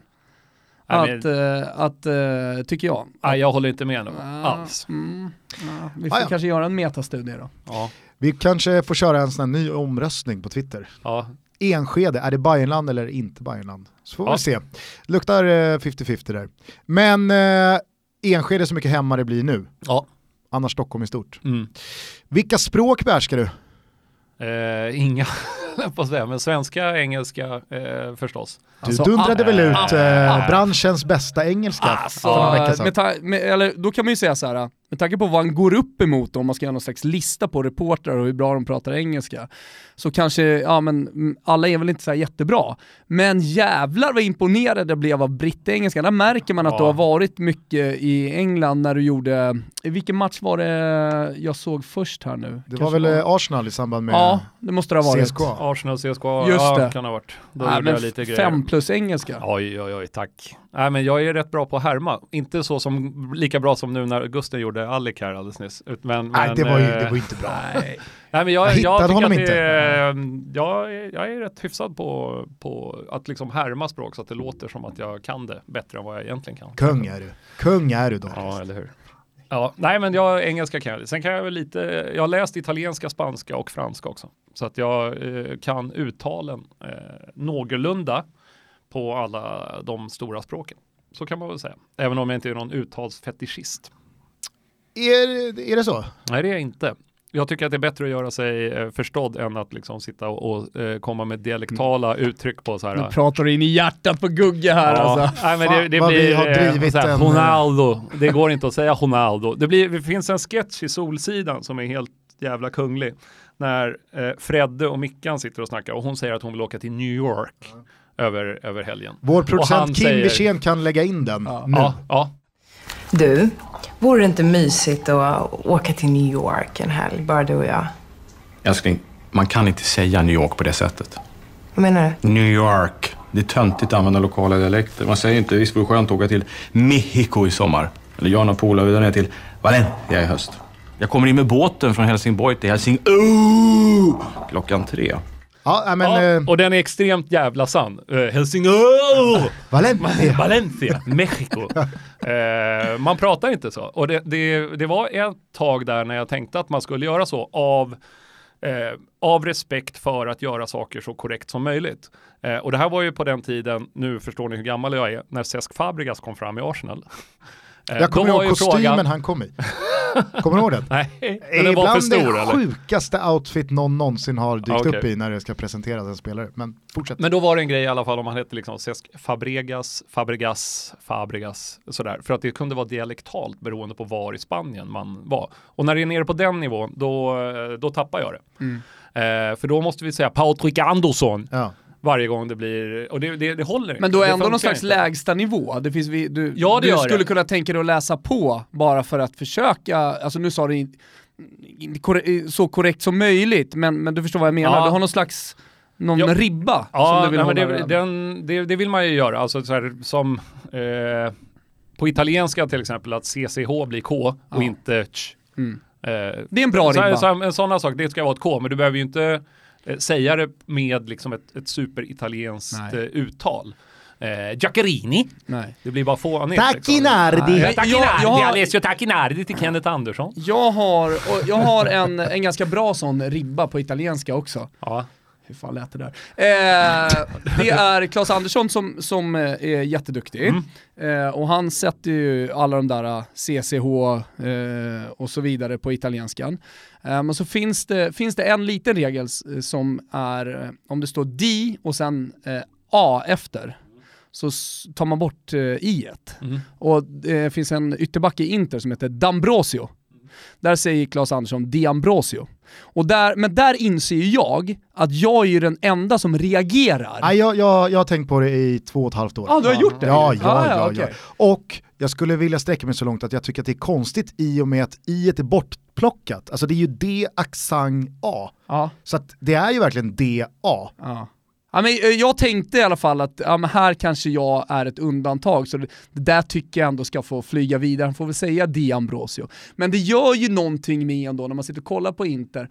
att, men... äh, att äh, tycker jag. Nej, jag håller inte med nu uh, alls. Mm, uh, vi får ah, ja. kanske göra en metastudie då. Ja. Vi kanske får köra en sån här ny omröstning på Twitter. Ja. Enskede, är det Bayernland eller inte Bayernland? Så får ja. vi se. Luktar 50-50 där. Men eh, Enskede så mycket hemma det blir nu. Ja. Annars Stockholm i stort. Mm. Vilka språk behärskar du? Eh, inga, på att säga, men svenska, engelska eh, förstås. Du alltså, dundrade ah, väl ut ah, eh, branschens bästa engelska alltså, för några veckor sedan. Med, med, eller, då kan man ju säga så här, med tanke på vad han går upp emot om man ska göra någon slags lista på reportrar och hur bra de pratar engelska, så kanske, ja men alla är väl inte så jättebra. Men jävlar vad imponerad jag blev av brittengelska. Där märker man att ja. du har varit mycket i England när du gjorde, vilken match var det jag såg först här nu? Det var väl var... Eh, Arsenal i samband med Ja, det måste det ha varit. CSKA. Arsenal, CSKA, Just ja, det. kan ha varit. Då ja, gjorde jag lite grejer. Fem plus engelska. Oj, oj, oj, tack. Nej, men jag är rätt bra på att härma. Inte så som, lika bra som nu när Gusten gjorde Alec här alldeles nyss. Men, nej, det var ju det var inte bra. Nej. nej men jag, jag, jag honom inte. Är, jag, jag är rätt hyfsad på, på att liksom härma språk så att det låter som att jag kan det bättre än vad jag egentligen kan. Kung är du. Kung är du då. Ja, eller hur. Ja, nej men jag, engelska kan jag. Sen kan jag väl lite, jag har läst italienska, spanska och franska också. Så att jag eh, kan uttalen eh, någorlunda på alla de stora språken. Så kan man väl säga. Även om jag inte är någon uttalsfetischist. Är, är det så? Nej, det är inte. Jag tycker att det är bättre att göra sig eh, förstådd än att liksom sitta och, och eh, komma med dialektala mm. uttryck på så här. Nu pratar du in i hjärtat på Gugge här ja. alltså. Nej, men det, det blir, vi har eh, drivit här, en... Ronaldo. Det går inte att säga Ronaldo. Det, blir, det finns en sketch i Solsidan som är helt jävla kunglig. När eh, Fredde och Mickan sitter och snackar och hon säger att hon vill åka till New York. Ja över, över helgen. Vår producent Kim Wirsén kan lägga in den ja, nu. Ja, ja. Du, vore det inte mysigt att åka till New York en helg, bara du och jag? Älskling, man kan inte säga New York på det sättet. Vad menar du? New York. Det är töntigt att använda lokala dialekter. Man säger inte, visst vore det skönt att åka till Mexico i sommar. Eller jag och polare vidare ner till Valencia i höst. Jag kommer in med båten från Helsingborg till Helsingör klockan tre. Ja, men, ja, eh, och den är extremt jävla sann. Uh, Helsingör! Valencia! Valencia, Mexico. Eh, man pratar inte så. Och det, det, det, var ett tag där när jag tänkte att man skulle göra så av, Eh, av respekt för att göra saker så korrekt som möjligt. Eh, och det här var ju på den tiden, nu förstår ni hur gammal jag är, när Cesc Fabregas kom fram i Arsenal. Jag kommer ihåg kostymen frågan... han kom i. Kommer du ihåg den? Nej, men den var för stor den sjukaste outfit någon någonsin har dykt okay. upp i när det ska presenteras en spelare. Men fortsätt. Men då var det en grej i alla fall om han hette liksom Cesc Fabregas, Fabregas, Fabregas, sådär. För att det kunde vara dialektalt beroende på var i Spanien man var. Och när det är nere på den nivån, då, då tappar jag det. Mm. Eh, för då måste vi säga Patrik Andersson. Ja varje gång det blir, och det, det, det håller Men då är ändå någon slags inte. lägsta nivå. Det finns vi, du, ja, det du skulle det. kunna tänka dig att läsa på bara för att försöka, alltså nu sa du inte så korrekt som möjligt, men, men du förstår vad jag menar. Ja. Du har någon slags någon ja. ribba ja, som du vill nej, hålla det, den, det, det, vill man ju göra, alltså så här, som eh, på italienska till exempel att CCH blir K och ja. inte ch. Mm. Eh, det är en bra ribba. Så, så, en sån sak, det ska vara ett K, men du behöver ju inte eh, säga det med liksom ett, ett superitalienskt eh, uttal. Eh, Giaccherini. Nej. Det blir bara fånigt. Tacchinardi. Liksom. Tacchinardi, jag, jag Alessio Tacchinardi till Kenneth Andersson. Jag har, jag har en, en ganska bra sån ribba på italienska också. Ja. Hur fan lät det där? Eh, det är Claes Andersson som, som eh, är jätteduktig. Mm. Eh, och han sätter ju alla de där CCH eh, och så vidare på italienskan. Eh, men så finns det, finns det en liten regel som är eh, om det står D och sen A efter så tar man bort i et. Mm. Och det finns en ytterback i Inter som heter D'Ambrosio. Där säger Claes Andersson D'Ambrosio. Och där, men där inser jag att jag är ju den enda som reagerar. Nej, jag, jag, jag har tänkt på det i två och ett halvt år. Ja, ah, du har gjort det? Ja, ja, ah, ja, okay. ja. Och jag skulle vilja sträcka mig så långt att jag tycker att det är konstigt i och med att i är bortplockat. Alltså det är ju D, accent A. Ah. Så det är ju verkligen DA. Ah. Ja, men eh, jag tänkte i alla fall att ja, men här kanske jag är ett undantag, så det, det där tycker jag ändå ska få flyga vidare. Han får väl säga Di Ambrosio. Men det gör ju någonting med ändå när man sitter och kollar på Inter.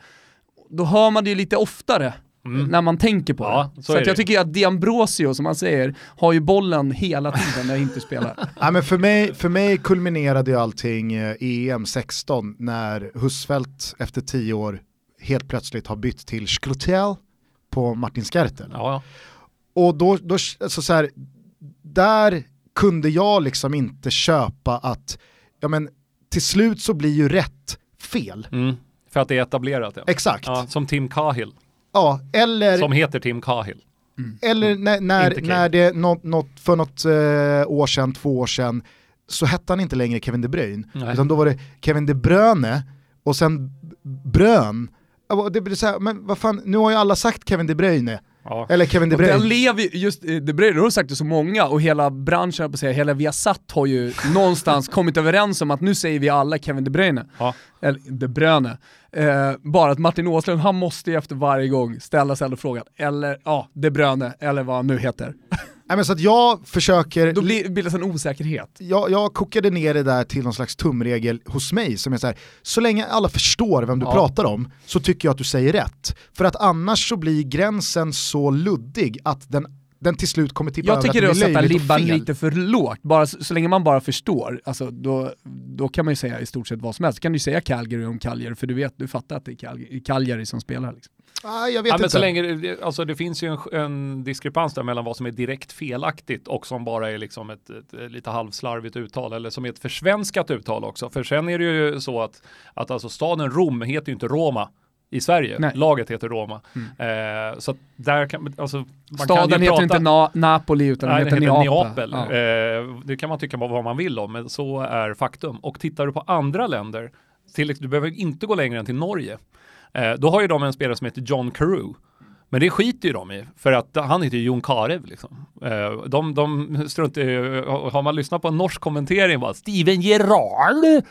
Då hör man det ju lite oftare Mm. när man tänker på ja, det. Så, så att jag tycker att D'Ambrosio, som man säger, har ju bollen hela tiden när inte spelar. ja, men för, mig, för mig kulminerade ju allting i EM 16 när Husfeldt efter tio år helt plötsligt har bytt till Skrutel på Martin Skertel. Ja. Och då, då alltså så här, där kunde jag liksom inte köpa att, ja men till slut så blir ju rätt fel. Mm, för att det är etablerat. Ja. Exakt. Ja, som Tim Cahill. Ja, eller... Som heter Tim Cahill. Mm. Eller när, när, när det något, något, för något eh, år sedan, två år sedan, så hette han inte längre Kevin De Bruyne, Nej. utan då var det Kevin De Bruyne och sen Brön. Det blir så här, men vad fan, nu har ju alla sagt Kevin De Bruyne. Ja. Eller Kevin De Bruyne. Och den lever just De Bruyne, har sagt det så många och hela branschen, på säga, hela Viasat har ju någonstans kommit överens om att nu säger vi alla Kevin De Bruyne. Ja. Eller De Bruyne. Eh, bara att Martin Åslund, han måste ju efter varje gång ställa sig frågan, eller ja, De Bruyne, eller vad han nu heter. Nej, men så att jag försöker... Då bildas en osäkerhet. Jag, jag kokade ner det där till någon slags tumregel hos mig som är så här, så länge alla förstår vem du ja. pratar om så tycker jag att du säger rätt. För att annars så blir gränsen så luddig att den den till slut kommer tippa Jag tycker det är att sätta libban lite för lågt, bara, så, så, länge man bara förstår, alltså, då, då kan man ju säga i stort sett vad som helst. Då kan du säga Calgary om Cagliari, för du vet, du fattar att det är Cagliari som spelar. Liksom. Ah, jag vet ja, inte. Men så länge, alltså det finns ju en, en, diskrepans där mellan vad som är direkt felaktigt och som bara är liksom ett, ett, ett, lite halvslarvigt uttal eller som är ett försvenskat uttal också. För sen är det ju så att, att alltså staden Rom heter ju inte Roma i Sverige. Nej. Laget heter Roma. Mm. Eh, så där kan, alltså, Staden kan heter prata... inte Na Napoli utan nej, den heter, heter Neapel. Neapel. Ja. Eh, det kan man tycka vad man vill om, men så är faktum. Och tittar du på andra länder, till, du behöver inte gå längre än till Norge. Eh, då har ju de en spelare som heter John Carew. Men det skiter ju de i, för att han heter ju Jon Karev liksom. Eh, de, de struntar har man lyssnat på en norsk kommentering bara Steven Gerrard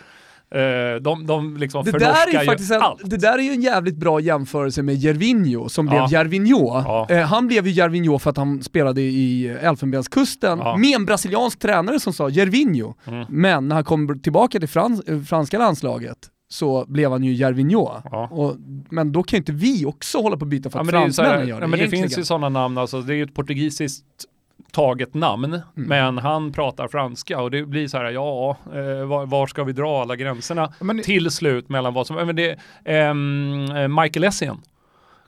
Eh, de, de liksom det där är faktiskt en, allt. Det där är ju en jävligt bra jämförelse med Jervinho som blev ja. Jervinho. Ja. Eh, han blev ju Jervinho för att han spelade i Elfenbenskusten ja. med en brasiliansk tränare som sa Jervinho. Mm. Men när han kom tillbaka till frans, franska landslaget så blev han ju Jervinho. Ja. Och, men då kan ju inte vi också hålla på att byta för att ja, fransmännen gör det. Ja, men det finns ju sådana namn, alltså, det är ju ett portugisiskt taget namn, mm. men han pratar franska och det blir så här, ja, eh, var, var, ska vi dra alla gränserna men, till slut mellan vad som, men det, eh, Michael Essien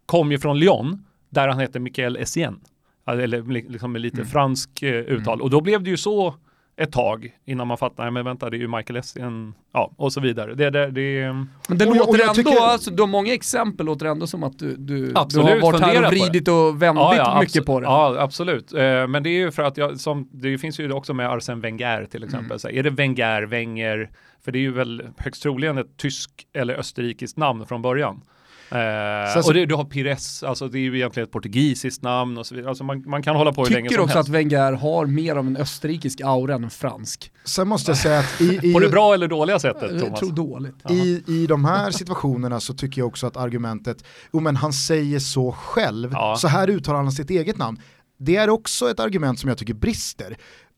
kom ju från Lyon, där han hette Michael Essien, eller liksom med lite mm. fransk eh, uttal, mm. och då blev det ju så ett tag innan man fattar, men vänta det är ju Michael Essien, ja och så vidare. Det, det, det, men det och låter jag, ändå, tycker... alltså, de många exempel låter ändå som att du, du, absolut, du har varit här och vridit och vändit ja, ja, mycket på det. Ja absolut, eh, men det är ju för att jag, som, det finns ju också med Arsene Wenger till exempel, mm. så är det Wenger, Wenger, för det är ju väl högst troligen ett tysk eller österrikiskt namn från början. Eh, så, och det, du har Pires, alltså det är ju egentligen ett portugisiskt namn och så vidare. Alltså man, man kan hålla på hur länge som helst. Tycker också att Wenger har mer av en österrikisk aura än en fransk. Sen måste jag säga att i... i på det bra eller dåliga sättet Thomas? Jag tror dåligt. I, I de här situationerna så tycker jag också att argumentet, jo men han säger så själv, ja. så här uttalar han sitt eget namn. Det är också ett argument som jag tycker brister.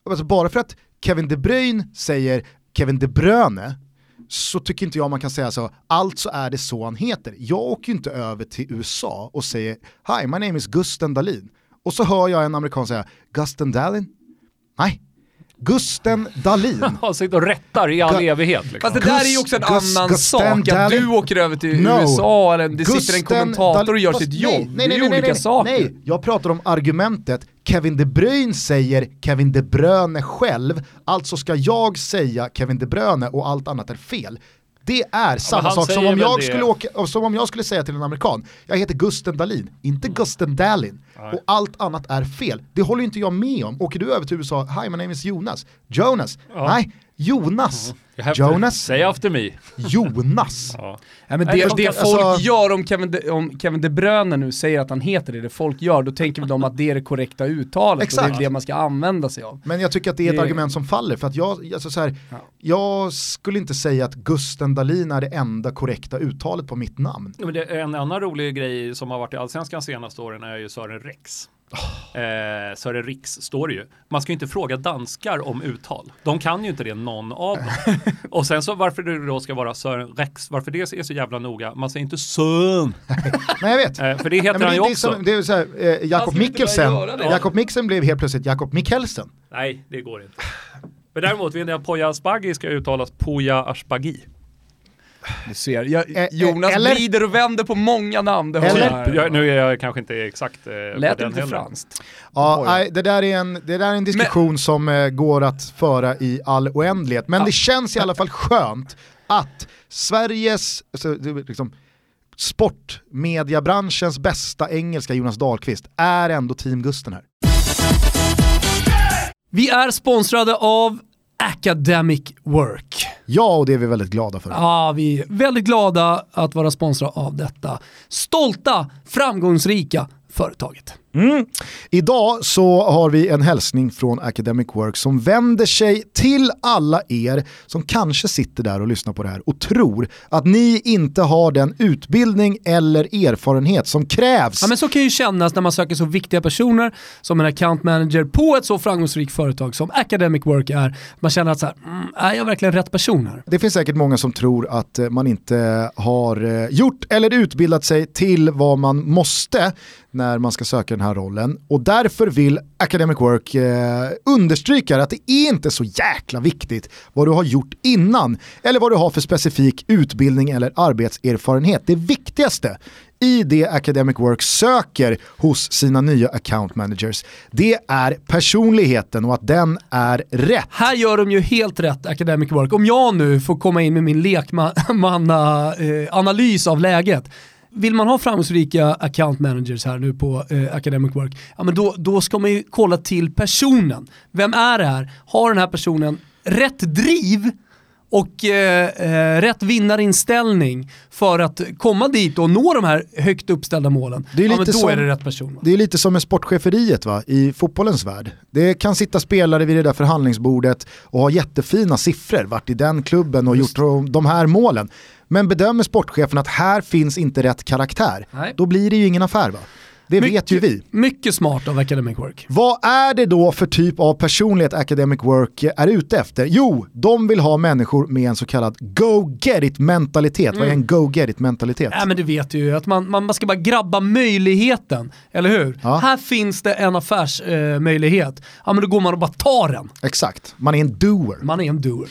Alltså bara för att Kevin De Bruyne säger Kevin De Bruyne så tycker inte jag man kan säga så, alltså är det så han heter. Jag åker ju inte över till USA och säger Hi, my name is Gusten Dahlin. Och så hör jag en amerikan säga Gusten Dahlin? Nej, Gusten Dahlin. Han sitter och rättar i all Gu evighet. Liksom. Fast det där är ju också en Gus, annan Gusten sak, att du åker över till no. USA eller det Gusten sitter en kommentator och gör sitt jobb. Nej, nej, det är nej, olika saker. Nej, jag pratar om argumentet Kevin De Bruyne säger Kevin De Bruyne själv, alltså ska jag säga Kevin De Bruyne och allt annat är fel. Det är samma sak som om, jag skulle åka, som om jag skulle säga till en amerikan, jag heter Gusten Dahlin, inte mm. Gusten Dahlin. Och allt annat är fel. Det håller inte jag med om. Åker du över till USA, hi my name is Jonas. Jonas, ja. nej, Jonas. Mm. Jonas. Say after me. Jonas. ja. Ja, men det, det folk alltså... gör om Kevin, de, om Kevin De Bruyne nu säger att han heter det, det folk gör, då tänker de att det är det korrekta uttalet Exakt. och det är det man ska använda sig av. Men jag tycker att det är ett det... argument som faller, för att jag, alltså så här, ja. jag skulle inte säga att Gusten Dahlin är det enda korrekta uttalet på mitt namn. Men det, en annan rolig grej som har varit i Allsvenskan senaste åren är ju Sören Rex. Eh, Sören Riks står det ju. Man ska ju inte fråga danskar om uttal. De kan ju inte det, någon av dem. Och sen så varför det då ska vara Sören Rex, varför det är så jävla noga. Man säger inte Sön. Nej jag vet. Eh, för det heter Nej, han ju det också. Som, det är så här, eh, Jakob Mikkelsen. Jakob Mikkelsen blev helt plötsligt Jakob Mikkelsen. Nej, det går inte. Men däremot vet jag att Poya Asbaghi ska uttalas Poya Asbaghi. Du ser, jag, eh, eh, Jonas eller, vrider och vänder på många namn. Det eller, jag, nu är jag kanske inte exakt eh, Lät på den inte franskt. Ja, nej, det, där är en, det där är en diskussion men, som eh, går att föra i all oändlighet. Men ja. det känns i alla fall skönt att Sveriges, alltså, liksom, sportmediabranschens bästa engelska Jonas Dahlqvist är ändå Team Gusten här. Vi är sponsrade av Academic Work. Ja, och det är vi väldigt glada för. Ja, vi är väldigt glada att vara sponsrade av detta stolta, framgångsrika företaget. Mm. Idag så har vi en hälsning från Academic Work som vänder sig till alla er som kanske sitter där och lyssnar på det här och tror att ni inte har den utbildning eller erfarenhet som krävs. Ja, men så kan ju kännas när man söker så viktiga personer som en account manager på ett så framgångsrikt företag som Academic Work är. Man känner att så här, mm, är jag verkligen rätt person här? Det finns säkert många som tror att eh, man inte har eh, gjort eller utbildat sig till vad man måste när man ska söka den här rollen. Och därför vill Academic Work eh, understryka att det är inte så jäkla viktigt vad du har gjort innan eller vad du har för specifik utbildning eller arbetserfarenhet. Det viktigaste i det Academic Work söker hos sina nya account managers, det är personligheten och att den är rätt. Här gör de ju helt rätt Academic Work. Om jag nu får komma in med min lekmanna-analys eh, av läget, vill man ha framgångsrika account managers här nu på eh, Academic Work, ja, men då, då ska man ju kolla till personen. Vem är det här? Har den här personen rätt driv och eh, eh, rätt vinnarinställning för att komma dit och nå de här högt uppställda målen, det är ja, lite då som, är det rätt person. Det är lite som med sportcheferiet va? i fotbollens värld. Det kan sitta spelare vid det där förhandlingsbordet och ha jättefina siffror, varit i den klubben och Just. gjort de här målen. Men bedömer sportchefen att här finns inte rätt karaktär, Nej. då blir det ju ingen affär va? Det mycket, vet ju vi. Mycket smart av Academic Work. Vad är det då för typ av personlighet Academic Work är ute efter? Jo, de vill ha människor med en så kallad go-get-it-mentalitet. Mm. Vad är en go-get-it-mentalitet? Ja, men det vet du ju, att man, man ska bara grabba möjligheten, eller hur? Ja. Här finns det en affärsmöjlighet, eh, ja men då går man och bara tar den. Exakt, man är en doer. Man är en doer.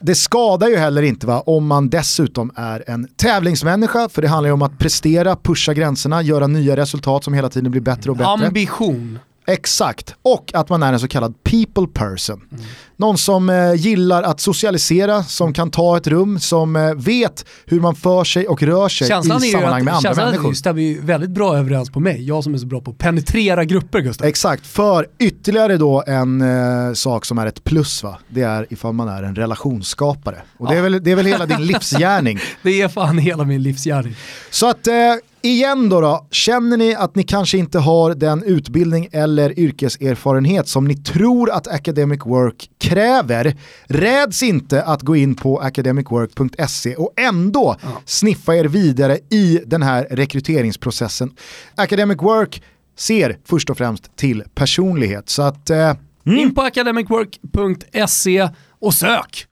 Det skadar ju heller inte va, om man dessutom är en tävlingsmänniska, för det handlar ju om att prestera, pusha gränserna, göra nya resultat som hela tiden blir bättre och bättre. Ambition. Exakt, och att man är en så kallad people person. Mm. Någon som eh, gillar att socialisera, som kan ta ett rum, som eh, vet hur man för sig och rör sig känslan i sammanhang att, med andra människor. Känslan stämmer ju väldigt bra överens på mig, jag som är så bra på att penetrera grupper Gustav. Exakt, för ytterligare då en eh, sak som är ett plus va, det är ifall man är en relationsskapare. Och ja. det, är väl, det är väl hela din livsgärning. det är fan hela min livsgärning. Så att eh, Igen då, då, känner ni att ni kanske inte har den utbildning eller yrkeserfarenhet som ni tror att Academic Work kräver, räds inte att gå in på academicwork.se och ändå ja. sniffa er vidare i den här rekryteringsprocessen. Academic Work ser först och främst till personlighet. Så att, eh, mm. In på academicwork.se och sök!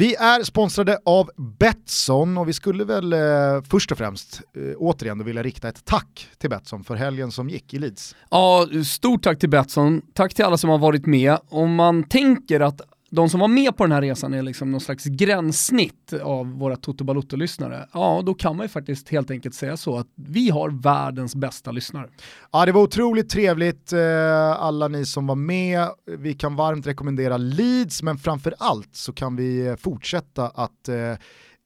Vi är sponsrade av Betsson och vi skulle väl eh, först och främst eh, återigen vilja rikta ett tack till Betsson för helgen som gick i Leeds. Ja, stort tack till Betsson. Tack till alla som har varit med. Om man tänker att de som var med på den här resan är liksom någon slags gränssnitt av våra Toto Balotto-lyssnare, ja då kan man ju faktiskt helt enkelt säga så att vi har världens bästa lyssnare. Ja det var otroligt trevligt eh, alla ni som var med. Vi kan varmt rekommendera Leeds men framför allt så kan vi eh, fortsätta att eh,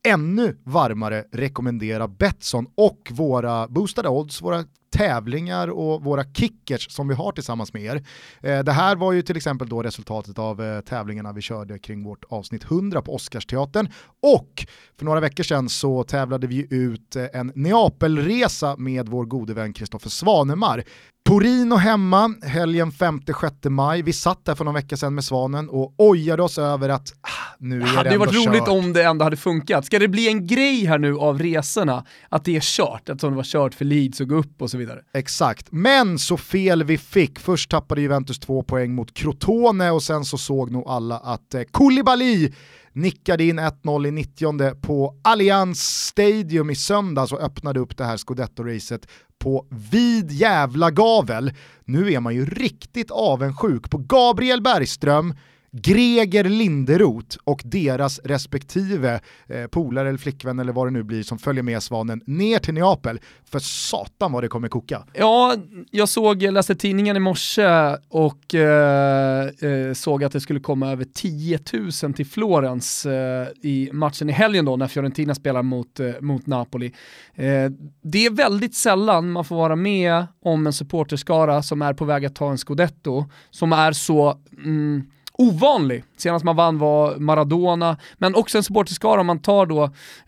ännu varmare rekommendera Betsson och våra boostade odds, våra tävlingar och våra kickers som vi har tillsammans med er. Eh, det här var ju till exempel då resultatet av eh, tävlingarna vi körde kring vårt avsnitt 100 på Oscarsteatern och för några veckor sedan så tävlade vi ut eh, en Neapelresa med vår gode vän Kristoffer Svanemar. Torino hemma, helgen 5-6 maj. Vi satt där för några veckor sedan med Svanen och ojade oss över att ah, nu är det, det hade varit kört. roligt om det ändå hade funkat. Ska det bli en grej här nu av resorna, att det är kört, att det var kört för Leeds och gå upp och så vidare? Exakt, men så fel vi fick. Först tappade Juventus två poäng mot Crotone och sen så såg nog alla att eh, Koulibaly nickade in 1-0 i 90 på Allianz Stadium i söndags och öppnade upp det här scudetto-racet på vid jävla gavel. Nu är man ju riktigt avundsjuk på Gabriel Bergström, Greger Linderoth och deras respektive eh, polare eller flickvän eller vad det nu blir som följer med Svanen ner till Neapel. För satan vad det kommer koka. Ja, jag såg, jag läste tidningen i morse och eh, eh, såg att det skulle komma över 10 000 till Florens eh, i matchen i helgen då när Fiorentina spelar mot, eh, mot Napoli. Eh, det är väldigt sällan man får vara med om en supporterskara som är på väg att ta en scudetto, som är så mm, ovanlig. Senast man vann var Maradona, men också en supporterskara om man tar då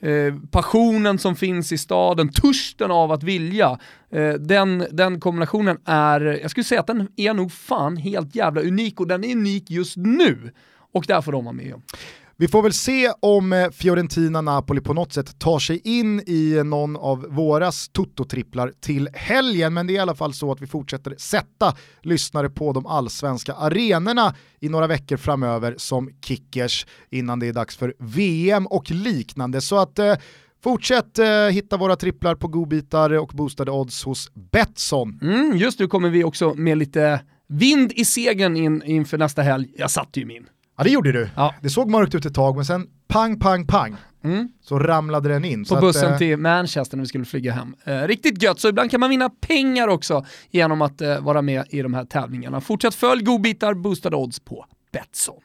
eh, passionen som finns i staden, törsten av att vilja. Eh, den, den kombinationen är, jag skulle säga att den är nog fan helt jävla unik och den är unik just nu. Och där får de vara med om. Vi får väl se om eh, Fiorentina-Napoli på något sätt tar sig in i eh, någon av våras Toto-tripplar till helgen, men det är i alla fall så att vi fortsätter sätta lyssnare på de allsvenska arenorna i några veckor framöver som kickers innan det är dags för VM och liknande. Så att eh, Fortsätt eh, hitta våra tripplar på godbitar och boostade odds hos Betsson. Mm, just nu kommer vi också med lite vind i segern in, inför nästa helg. Jag satte ju min. Ja det gjorde du. Ja. Det såg mörkt ut ett tag men sen pang, pang, pang. Mm. Så ramlade den in. På bussen att, eh, till Manchester när vi skulle flyga hem. Eh, riktigt gött, så ibland kan man vinna pengar också genom att eh, vara med i de här tävlingarna. Fortsätt följ godbitar, boostade odds på Betsson.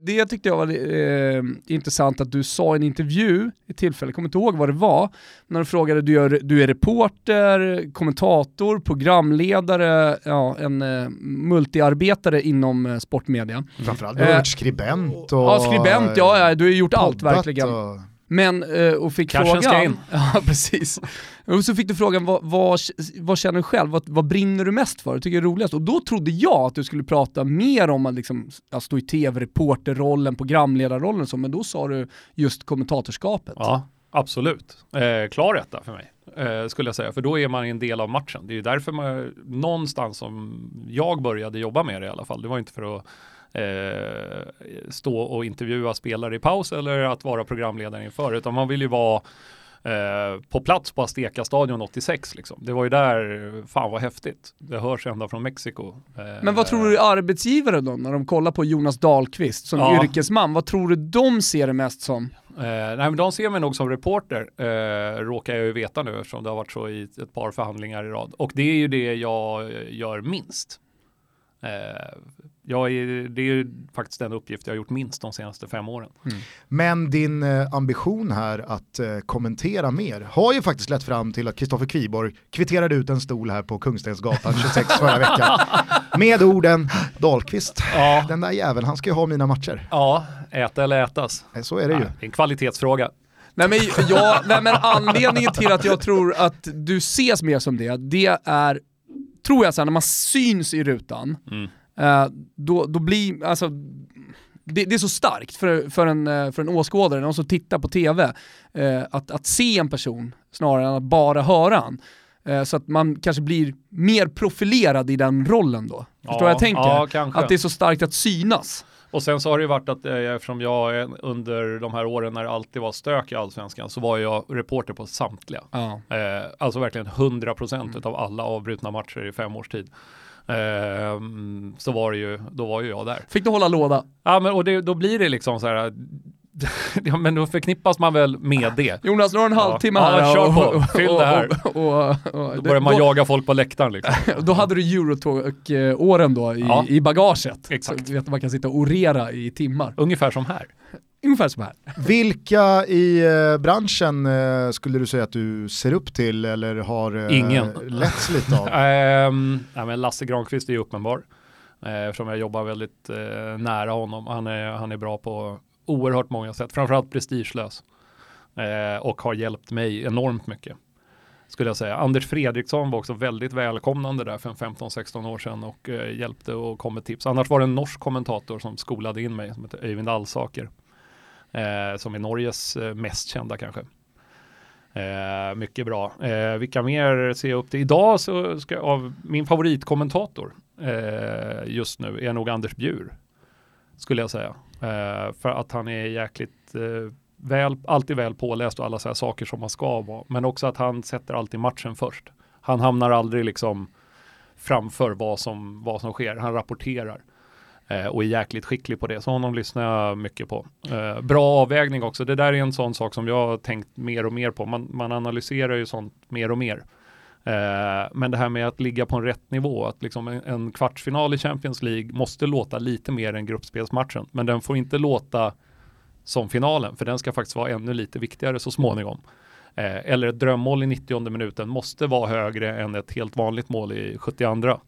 Det tyckte jag var eh, intressant att du sa i en intervju, i tillfälle, jag kommer inte ihåg vad det var, när du frågade, du, gör, du är reporter, kommentator, programledare, ja, en eh, multiarbetare inom eh, sportmedia. Framförallt, du har varit skribent och... Ja, skribent, ja, ja du har gjort allt verkligen. Och... Men, eh, och fick Cashen frågan... ska in. Ja, precis. Och så fick du frågan, vad, vad, vad känner du själv? Vad, vad, brinner du mest för? Tycker du är roligast? Och då trodde jag att du skulle prata mer om att liksom, att stå i tv-reporterrollen, programledarrollen och så, men då sa du just kommentatorskapet. Ja, absolut. Eh, klar etta för mig, eh, skulle jag säga. För då är man en del av matchen. Det är ju därför man, någonstans som jag började jobba med det i alla fall. Det var inte för att stå och intervjua spelare i paus eller att vara programledare inför, utan man vill ju vara eh, på plats på Azteca stadion 86 liksom. Det var ju där, fan vad häftigt. Det hörs ända från Mexiko. Eh, men vad tror du arbetsgivare då, när de kollar på Jonas Dahlqvist som ja. yrkesman, vad tror du de ser det mest som? Eh, nej men de ser mig nog som reporter, eh, råkar jag ju veta nu eftersom det har varit så i ett par förhandlingar i rad. Och det är ju det jag gör minst. Eh, jag är, det är faktiskt den uppgift jag har gjort minst de senaste fem åren. Mm. Men din eh, ambition här att eh, kommentera mer har ju faktiskt lett fram till att Kristoffer Kviborg kvitterade ut en stol här på Kungstensgatan 26 förra veckan. Med orden Dahlqvist, ja. den där jäveln, han ska ju ha mina matcher. Ja, äta eller ätas. Eh, så är det ja, ju. Det är en kvalitetsfråga. Nej men, jag, nej men anledningen till att jag tror att du ses mer som det, det är tror jag, så här, när man syns i rutan, mm. eh, då, då blir, alltså, det, det, är så starkt för, för, en, eh, för en åskådare, någon som tittar på TV, eh, att, att se en person snarare än att bara höra han. Eh, så att man kanske blir mer profilerad i den rollen då. Förstår ja, vad jag tänker? Ja, att det är så starkt att synas. Och sen så har det ju varit att eh, eftersom jag under de här åren när det alltid var stök i allsvenskan så var jag reporter på samtliga. Ja. Eh, alltså verkligen 100 procent mm. av alla avbrutna matcher i fem års tid. Eh, så var det ju, då var ju jag där. Fick du hålla låda? Ja, men och det, då blir det liksom så här ja, men då förknippas man väl med det. Jonas, nu har en halvtimme här. Ja, kör på. Fyll det här. Och, och, och, då börjar man då, jaga folk på läktaren. Liksom. då hade du Eurotalk-åren då i, ja. i bagaget. Exakt. Så vet att man kan sitta och orera i timmar. Ungefär som här. Ungefär som här. Vilka i eh, branschen eh, skulle du säga att du ser upp till eller har eh, Ingen. letts lite av? um, ja, men Lasse Granqvist är ju uppenbar. Eftersom jag jobbar väldigt nära honom. Han är, han är bra på oerhört många sätt, framförallt prestigelös. Eh, och har hjälpt mig enormt mycket. Skulle jag säga. Anders Fredriksson var också väldigt välkomnande där för en 15-16 år sedan och eh, hjälpte och kom med tips. Annars var det en norsk kommentator som skolade in mig som heter Öyvind Allsaker. Eh, som är Norges eh, mest kända kanske. Eh, mycket bra. Eh, vilka mer ser jag upp till? Idag så ska jag, av min favoritkommentator eh, just nu är nog Anders Bjur. Skulle jag säga. Eh, för att han är jäkligt eh, väl, alltid väl påläst och alla så här saker som man ska vara. Men också att han sätter alltid matchen först. Han hamnar aldrig liksom framför vad som, vad som sker. Han rapporterar eh, och är jäkligt skicklig på det. Så honom lyssnar jag mycket på. Eh, bra avvägning också. Det där är en sån sak som jag har tänkt mer och mer på. Man, man analyserar ju sånt mer och mer. Eh, men det här med att ligga på en rätt nivå, att liksom en, kvartsfinal i Champions League måste låta lite mer än gruppspelsmatchen, men den får inte låta som finalen, för den ska faktiskt vara ännu lite viktigare så småningom. Eh, eller ett drömmål i 90 minuten måste vara högre än ett helt vanligt mål i 72.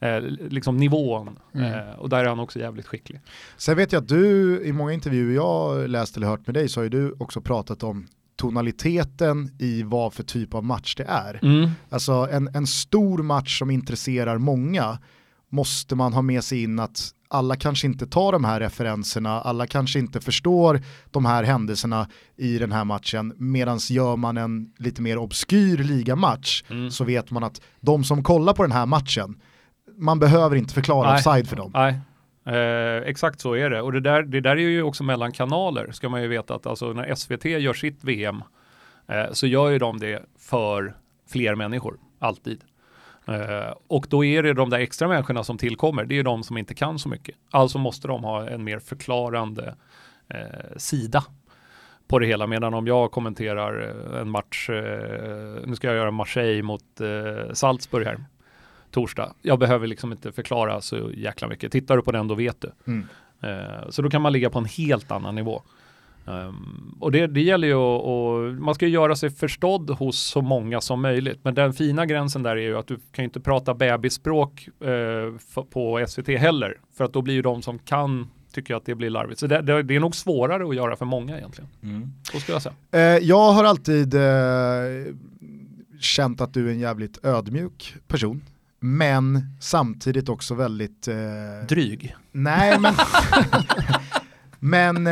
eh, liksom nivån. Mm. Eh, och där är han också jävligt skicklig. Sen vet jag att du i många intervjuer jag läst eller hört med dig så har ju du också pratat om tonaliteten i vad för typ av match det är. Mm. Alltså en, en stor match som intresserar många måste man ha med sig in att alla kanske inte tar de här referenserna, alla kanske inte förstår de här händelserna i den här matchen, medan gör man en lite mer obskyr ligamatch mm. så vet man att de som kollar på den här matchen, man behöver inte förklara Nej. offside för dem. Nej. Eh, exakt så är det. Och det där, det där är ju också mellan kanaler, ska man ju veta att alltså när SVT gör sitt VM eh, så gör ju de det för fler människor, alltid. Eh, och då är det de där extra människorna som tillkommer, det är de som inte kan så mycket. Alltså måste de ha en mer förklarande eh, sida på det hela. Medan om jag kommenterar eh, en match, eh, nu ska jag göra Marseille mot eh, Salzburg här, torsdag. Jag behöver liksom inte förklara så jäkla mycket. Tittar du på den då vet du. Mm. Eh, så då kan man ligga på en helt annan nivå. Um, och det, det, gäller ju att, man ska ju göra sig förstådd hos så många som möjligt. Men den fina gränsen där är ju att du kan inte prata bebisspråk uh, på SVT heller. För att då blir ju de som kan tycker att det blir larvigt. Så det, det, det är nog svårare att göra för många egentligen. Mm. Så skulle jag säga. Uh, jag har alltid uh, känt att du är en jävligt ödmjuk person. Men samtidigt också väldigt... Dryg? Nej men... men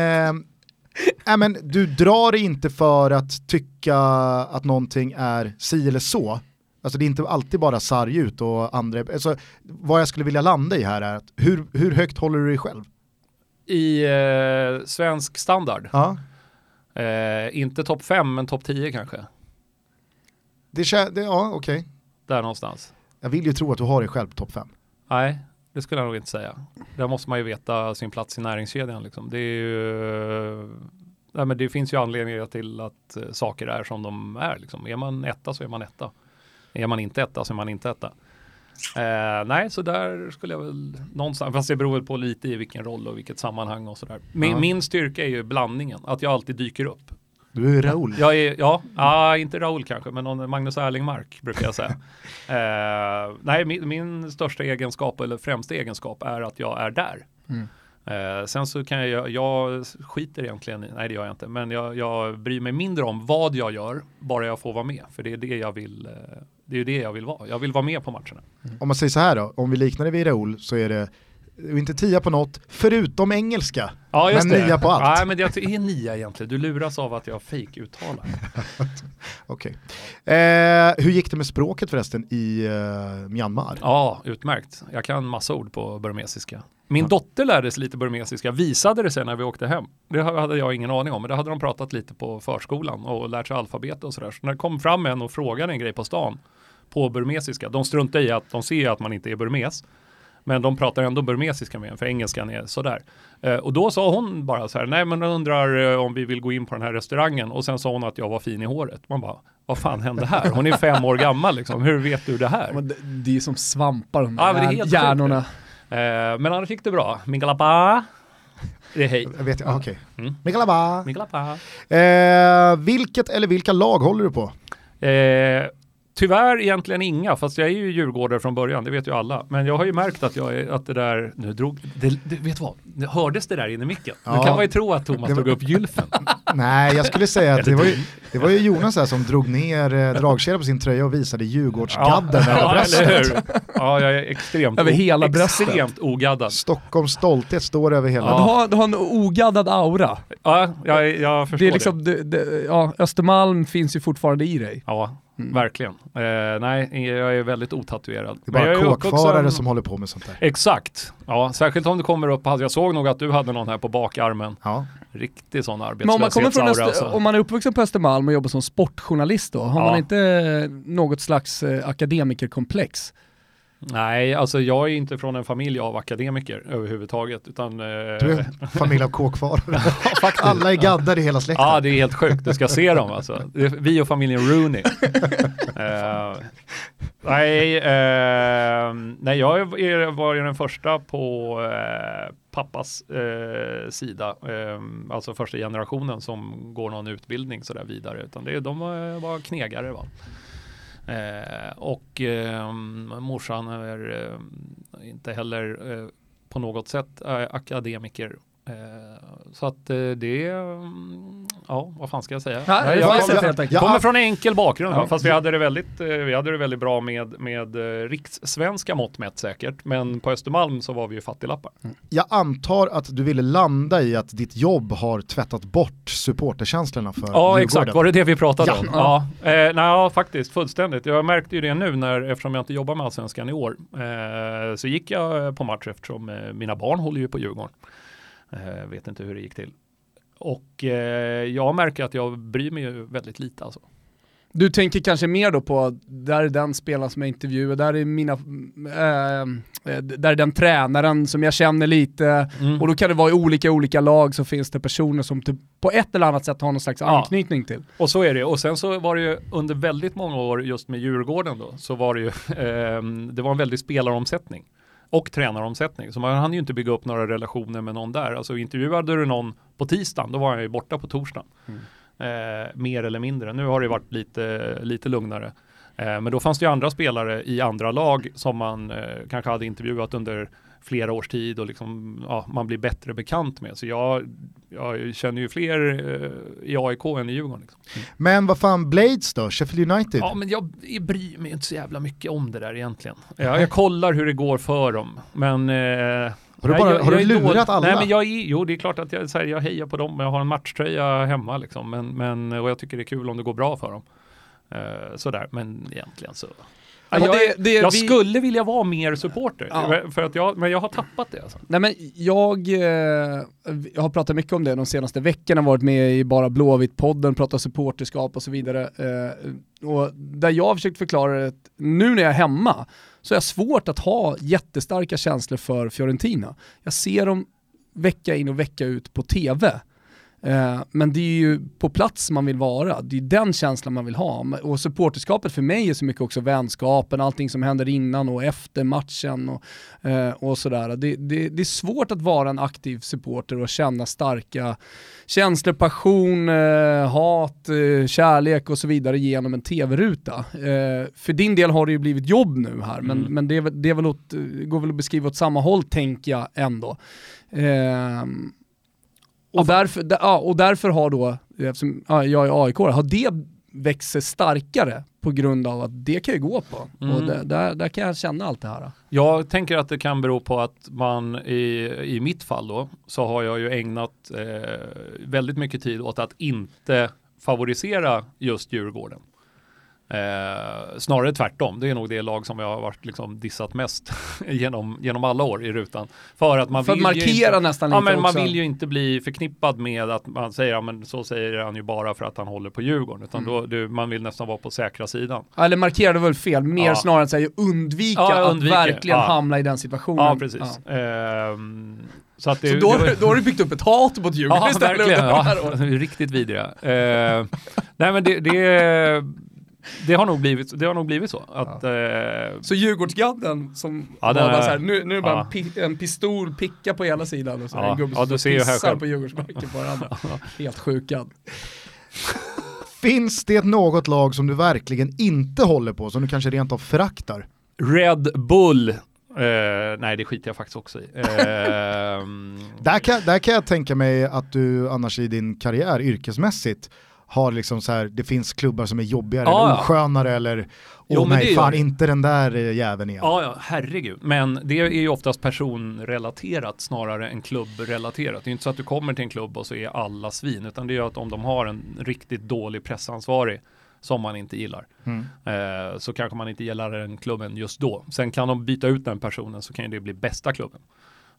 Nej, men du drar inte för att tycka att någonting är si eller så. Alltså det är inte alltid bara sarg ut och andra, alltså, vad jag skulle vilja landa i här är att hur, hur högt håller du dig själv? I eh, svensk standard? Ja. Eh, inte topp 5 men topp 10 kanske. Det, det, ja, okej. Okay. Där någonstans. Jag vill ju tro att du har dig själv på topp 5. Nej, det skulle jag nog inte säga. Där måste man ju veta sin plats i näringskedjan. Liksom. Det, är ju, nej, men det finns ju anledningar till att uh, saker är som de är. Liksom. Är man etta så är man etta. Är man inte etta så är man inte etta. Uh, nej, så där skulle jag väl någonstans, fast det beror väl på lite i vilken roll och vilket sammanhang och sådär. Min, ja. min styrka är ju blandningen, att jag alltid dyker upp. Du är Raul. Jag är, ja, ah, inte Raul kanske, men någon Magnus Erlingmark brukar jag säga. eh, nej, min, min, största egenskap eller främsta egenskap är att jag är där. Mm. Eh, sen så kan jag, jag skiter egentligen i, nej det gör jag inte, men jag, jag bryr mig mindre om vad jag gör, bara jag får vara med. För det är det jag vill, eh, det är det jag vill vara. Jag vill vara med på matcherna. Mm. Om man säger så här då, om vi liknar det vid Raul så är det inte tia på något, förutom engelska. Ja, men det. nia på allt. Nej, men det är nia egentligen. Du luras av att jag fake-uttalar. Okej. Okay. Eh, hur gick det med språket förresten i eh, Myanmar? Ja, utmärkt. Jag kan massa ord på burmesiska. Min ja. dotter lärde sig lite burmesiska, visade det sig när vi åkte hem. Det hade jag ingen aning om, men det hade de pratat lite på förskolan och lärt sig alfabet och sådär. Så när det kom fram en och frågade en grej på stan på burmesiska, de struntar i att de ser att man inte är burmes. Men de pratar ändå burmesiska med en, för engelskan är sådär. Eh, och då sa hon bara så här, nej men jag undrar eh, om vi vill gå in på den här restaurangen. Och sen sa hon att jag var fin i håret. Man bara, vad fan hände här? Hon är fem år gammal liksom, hur vet du det här? Men det, det är som svampar de här hjärnorna. Eh, men annars gick det bra. Mingalapa. Det är hej. Jag vet, okej. Okay. Mm. Mingalapa. Mingalapa. Eh, vilket eller vilka lag håller du på? Eh, Tyvärr egentligen inga, fast jag är ju djurgårdare från början, det vet ju alla. Men jag har ju märkt att, jag är, att det där, nu drog, det, det, vet du vad, hördes det där in i micken? Ja. Nu kan man ju tro att Thomas drog upp gylfen. Nej, jag skulle säga att det var ju, det var ju Jonas här som drog ner eh, dragkedjan på sin tröja och visade Djurgårdsgadden ja, över bröstet. Ja, jag är extremt, över hela bröstet. extremt ogaddad. Stockholms stolthet står över hela. Ja. Du, har, du har en ogaddad aura. Ja, jag, jag förstår det. Är liksom, det. Det, ja, Östermalm finns ju fortfarande i dig. Ja, Mm. Verkligen. Eh, nej, jag är väldigt otatuerad. Det är bara kåkfarare en... som håller på med sånt där. Exakt. Ja, särskilt om du kommer upp, jag såg nog att du hade någon här på bakarmen. Ja. Riktig sån arbetslöshetsaura. Om alltså. om man är uppvuxen på Östermalm och jobbar som sportjournalist då, har ja. man inte något slags eh, akademikerkomplex? Nej, alltså jag är inte från en familj av akademiker överhuvudtaget. Utan, eh... Du är en familj av kåkfarare. Alla är gaddar i hela släkten. Ja, det är helt sjukt. Du ska se dem alltså. Vi och familjen Rooney. uh, nej, uh, nej, jag var ju den första på uh, pappas sida. alltså första generationen som går någon utbildning sådär vidare. Utan det, de var, var knegare. Va? Eh, och eh, morsan är eh, inte heller eh, på något sätt eh, akademiker så att eh, det, mm, ja vad fan ska jag säga? Ja, jag, jag, jag, kommer från en enkel bakgrund, ja. fast vi hade det väldigt, eh, vi hade det väldigt bra med, med rikssvenska mått mätt säkert. Men på Östermalm så var vi ju fattiglappar. Mm. Jag antar att du ville landa i att ditt jobb har tvättat bort supporterkänslorna för Ja Djurgården. exakt, var det det vi pratade ja. om? Ja, ja. Eh, nej, faktiskt fullständigt. Jag märkte ju det nu när, eftersom jag inte jobbar med Allsvenskan i år, eh, så gick jag på match eftersom eh, mina barn håller ju på Djurgården. Eh, vet inte hur det gick till. Och eh, jag märker att jag bryr mig ju väldigt lite alltså. Du tänker kanske mer då på, där är den spelaren som jag intervjuar, där är mina, äh, där är den tränaren som jag känner lite, mm. och då kan det vara i olika, olika lag så finns det personer som typ på ett eller annat sätt har någon slags ja. anknytning till. Och så är det, och sen så var det ju under väldigt många år just med Djurgården då, så var det ju, äh, det var en väldig spelaromsättning och tränaromsättning. Så man hann ju inte bygga upp några relationer med någon där. Alltså intervjuade du någon på tisdagen, då var han ju borta på torsdagen. Mm. Eh, mer eller mindre. Nu har det varit lite, lite lugnare. Eh, men då fanns det ju andra spelare i andra lag som man eh, kanske hade intervjuat under flera års tid och liksom, ja, man blir bättre bekant med. Så jag, jag känner ju fler eh, i AIK än i Djurgården. Liksom. Mm. Men vad fan, Blades då? Sheffield United? Ja, men jag, jag bryr mig inte så jävla mycket om det där egentligen. Jag, jag kollar hur det går för dem, men eh, har du, bara, jag, har du lurat dålig. alla? Nej, men jag är, jo, det är klart att jag, här, jag hejar på dem. Jag har en matchtröja hemma liksom. Men, men, och jag tycker det är kul om det går bra för dem. Uh, sådär, men egentligen så Ja, jag, det, det, jag vi... skulle vilja vara mer supporter, ja. för att jag, men jag har tappat det. Alltså. Nej, men jag, eh, jag har pratat mycket om det de senaste veckorna, varit med i Bara Blåvitt-podden, pratat supporterskap och så vidare. Eh, och där jag har försökt förklara det, nu när jag är hemma, så är jag svårt att ha jättestarka känslor för Fiorentina. Jag ser dem vecka in och vecka ut på TV. Eh, men det är ju på plats man vill vara, det är den känslan man vill ha. Och supporterskapet för mig är så mycket också vänskapen, allting som händer innan och efter matchen och, eh, och sådär. Det, det, det, är svårt att vara en aktiv supporter och känna starka känslor, passion, eh, hat, kärlek och så vidare genom en tv-ruta. För din del har det ju blivit jobb nu här, men, mm. men det, det, är väl åt, går väl att beskriva åt samma håll tänker jag ändå. Och, därför, ja, och därför har då, eftersom ja, jag är AIK, har det växt sig starkare på grund av att det kan ju gå på. Mm. Och det, där, där kan jag känna allt det här. Jag tänker att det kan bero på att man i, i mitt fall då, så har jag ju ägnat eh, väldigt mycket tid åt att inte favorisera just Djurgården. Eh, snarare tvärtom, det är nog det lag som jag har varit liksom dissat mest genom, genom alla år i rutan. För att man för vill att markera inte, nästan ja, men. Man vill ju inte bli förknippad med att man säger, ja men så säger han ju bara för att han håller på Djurgården. Utan mm. då, du, man vill nästan vara på säkra sidan. eller markera det väl fel, mer ja. snarare att undvika ja, att verkligen hamna i den situationen. Ja, precis. Ehm, så, att det, så då, det var... då har du byggt upp ett hat mot Djurgården ja, istället. Verkligen, ja, riktigt vidriga. Ehm, nej men det, det det har nog blivit, det har nog blivit så. Att, ja. eh, så Djurgårdsgadden som ja, var bara så här, nu, nu är det bara ja. en, pi, en, pistol picka på ena sidan och så ja. en gubbe som pissar på Djurgårdsmarken på den andra. Helt sjukad. Finns det något lag som du verkligen inte håller på, som du kanske rent av föraktar? Red Bull. Uh, nej, det skiter jag faktiskt också i. Uh, där, kan, där kan jag tänka mig att du annars i din karriär yrkesmässigt har liksom så här, det finns klubbar som är jobbigare ja, eller oskönare eller Åh oh, nej, fan inte den där eh, jäveln igen. Ja, ja, herregud. Men det är ju oftast personrelaterat snarare än klubbrelaterat. Det är inte så att du kommer till en klubb och så är alla svin, utan det är ju att om de har en riktigt dålig pressansvarig som man inte gillar. Mm. Eh, så kanske man inte gillar den klubben just då. Sen kan de byta ut den personen så kan det bli bästa klubben.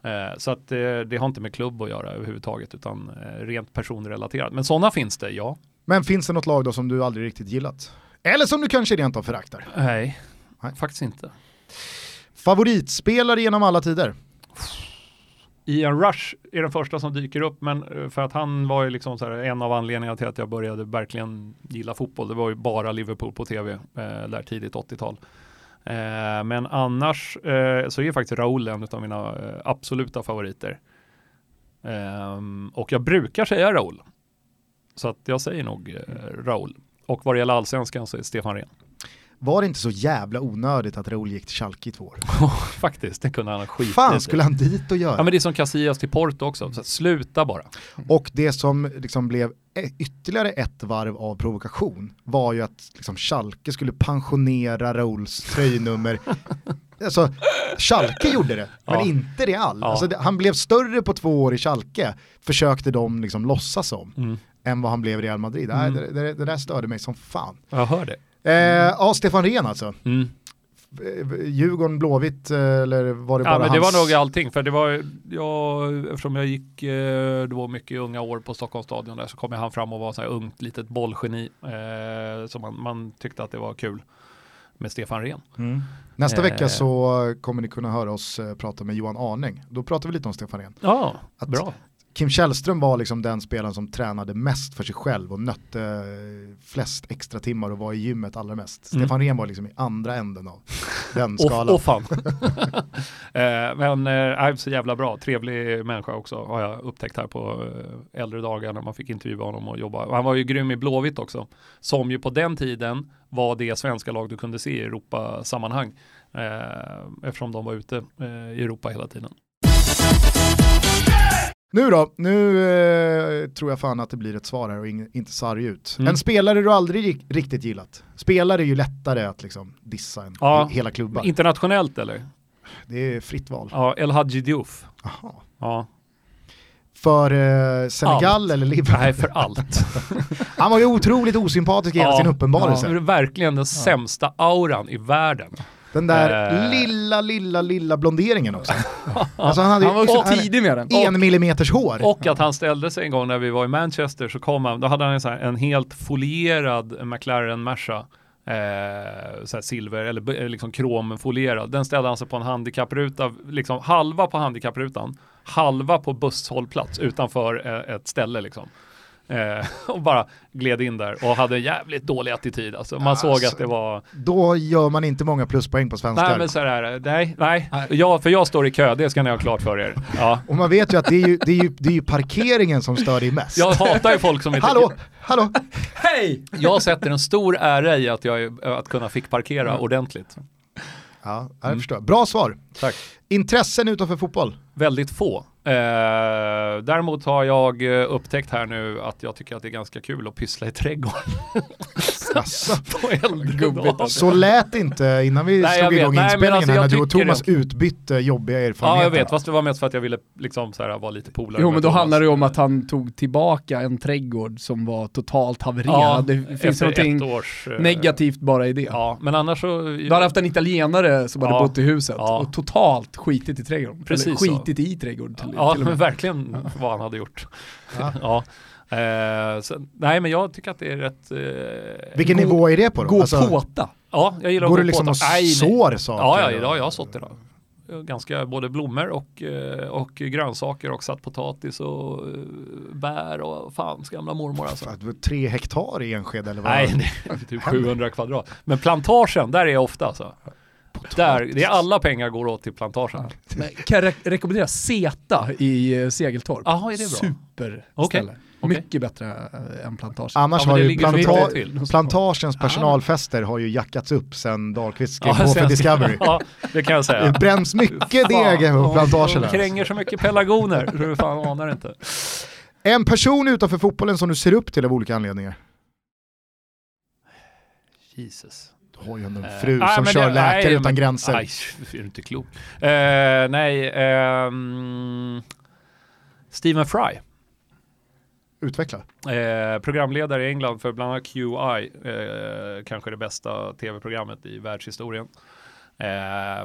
Eh, så att eh, det har inte med klubb att göra överhuvudtaget utan eh, rent personrelaterat. Men sådana finns det, ja. Men finns det något lag då som du aldrig riktigt gillat? Eller som du kanske rent av föraktar? Nej, Nej. faktiskt inte. Favoritspelare genom alla tider? Ian Rush är den första som dyker upp, men eh, för att han var ju liksom så här, en av anledningarna till att jag började verkligen gilla fotboll. Det var ju bara Liverpool på tv eh, där tidigt 80-tal. Eh, men annars eh, så är faktiskt Raúl en av mina eh, absoluta favoriter. Ehm, och jag brukar säga Raúl. Så att jag säger nog eh, Raul. Och vad det gäller allsvenskan så är Stefan Rehn. var det inte så jävla onödigt att Raúl gick till Schalke i två år? Faktiskt, det kunde han ha skitit fan skulle han dit och göra? Ja men det är som Casillas till Porto också, så sluta bara. Och det som liksom blev ytterligare ett varv av provokation var ju att liksom Schalke skulle pensionera Raúls tröjnummer. alltså, Schalke gjorde det, men ja. inte Real. Ja. Alltså, han blev större på två år i Schalke, försökte de liksom låtsas om, mm. Än vad han blev i Real Madrid. Mm. Nej, det, det, det, där störde mig som fan. Jag hör det. Eh, ja, Stefan Rehn alltså. Mm. Djurgården, Blåvitt eller var det bara ja, men hans... Det var nog allting, för det var, jag, eftersom jag gick, eh, det var mycket unga år på Stockholms stadion där, så kom han fram och var så här ungt litet bollgeni. Eh, så man, man, tyckte att det var kul med Stefan Rehn. Mm. Nästa eh. vecka så kommer ni kunna höra oss eh, prata med Johan Arning. Då pratar vi lite om Stefan Rehn. Ja, att bra. Kim Källström var liksom den spelaren som tränade mest för sig själv och nötte flest extra timmar och var i gymmet allra mest. Mm. Stefan Rehn var liksom i andra änden av den skalan. Åh fan. eh, men eh, så jävla bra, trevlig människa också har jag upptäckt här på eh, äldre dagar när man fick intervjua honom och jobba. Han var ju grym i Blåvitt också, som ju på den tiden var det svenska lag du kunde se i Europa-sammanhang eh, eftersom de var ute eh, i Europa hela tiden. Nu då, nu eh, tror jag fan att det blir ett svar här och in, inte sarg ut. Mm. En spelare du aldrig riktigt gillat. Spelare är ju lättare att liksom dissa än ja, hela klubbar. Internationellt eller? Det är fritt val. Ja, El Hadji Diouf. Aha. Ja. För eh, Senegal allt. eller Liverpool? Nej, för allt. Han var ju otroligt osympatisk i hela sin uppenbarelse. Ja, verkligen den sämsta auran i världen. Den där uh. lilla, lilla, lilla blonderingen också. alltså han, hade han var också och, tidig med den. En och, millimeters hår. Och att han ställde sig en gång när vi var i Manchester så kom han, då hade han en, så här, en helt folierad McLaren Merca. Eh, så silver eller liksom kromfolierad. Den ställde han sig på en handikappruta, liksom halva på handikapprutan, halva på busshållplats utanför eh, ett ställe liksom. Eh, och bara gled in där och hade en jävligt dålig attityd. Alltså, man alltså, såg att det var... Då gör man inte många pluspoäng på svenskar. Nej, men så här, nej, nej. Jag, för jag står i kö, det ska ni ha klart för er. Ja. Och man vet ju att det är ju, det är ju, det är ju parkeringen som stör dig mest. Jag hatar ju folk som inte... Hallå, hallå! Hej! Jag sätter en stor ära i att, jag, att kunna fick parkera mm. ordentligt. Ja, jag mm. förstår. Bra svar. Tack. Intressen utanför fotboll? Väldigt få. Eh, däremot har jag eh, upptäckt här nu att jag tycker att det är ganska kul att pyssla i trädgården. Alltså, så lät inte innan vi Nej, slog igång inspelningen alltså, när du och Thomas det... utbytte jobbiga erfarenheter. Ja jag vet, fast det var mest för att jag ville liksom så här, vara lite polare Jo men då handlar det om att han tog tillbaka en trädgård som var totalt havererad. Ja, det finns någonting års, uh... negativt bara i det. Ja, men annars så... Du hade haft en italienare som ja, hade bott i huset ja. och totalt skitit i trädgården. Precis Eller skitit så. i trädgården till, Ja, till verkligen vad han hade gjort. ja. Eh, så, nej men jag tycker att det är rätt... Eh, Vilken gå, nivå är det på då? Gå alltså, påta? Ja, jag gillar går att gå liksom påta. och sår saker? Ja, ja, ja, jag har sått idag. Ganska både blommor och, eh, och grönsaker och satt potatis och eh, bär och fans gamla mormor alltså. Fan, tre hektar i Enskede eller vad? Nej, det är typ 700 kvadrat. Men plantagen, där är jag ofta alltså. Där, det är alla pengar går åt till plantagen. Ja. kan jag re rekommendera Zeta i eh, Segeltorp. Jaha, är det bra? Super okay. Okay. Mycket bättre äh, än plantagen. Annars ja, har ju planta plantagens personalfester har ju jackats upp sen Dahlqvist skrev ja, på för Discovery. ja, det kan jag säga. Det bränns mycket deg på plantagerna. De kränger så mycket pelargoner så du fan anar inte. En person utanför fotbollen som du ser upp till av olika anledningar? Jesus. Har ju en fru uh, som kör det, Läkare nej, utan men, gränser. Nej, är du inte klok. Uh, nej, um, Stephen Fry. Utveckla. Eh, programledare i England för bland annat QI, eh, kanske det bästa tv-programmet i världshistorien. Eh,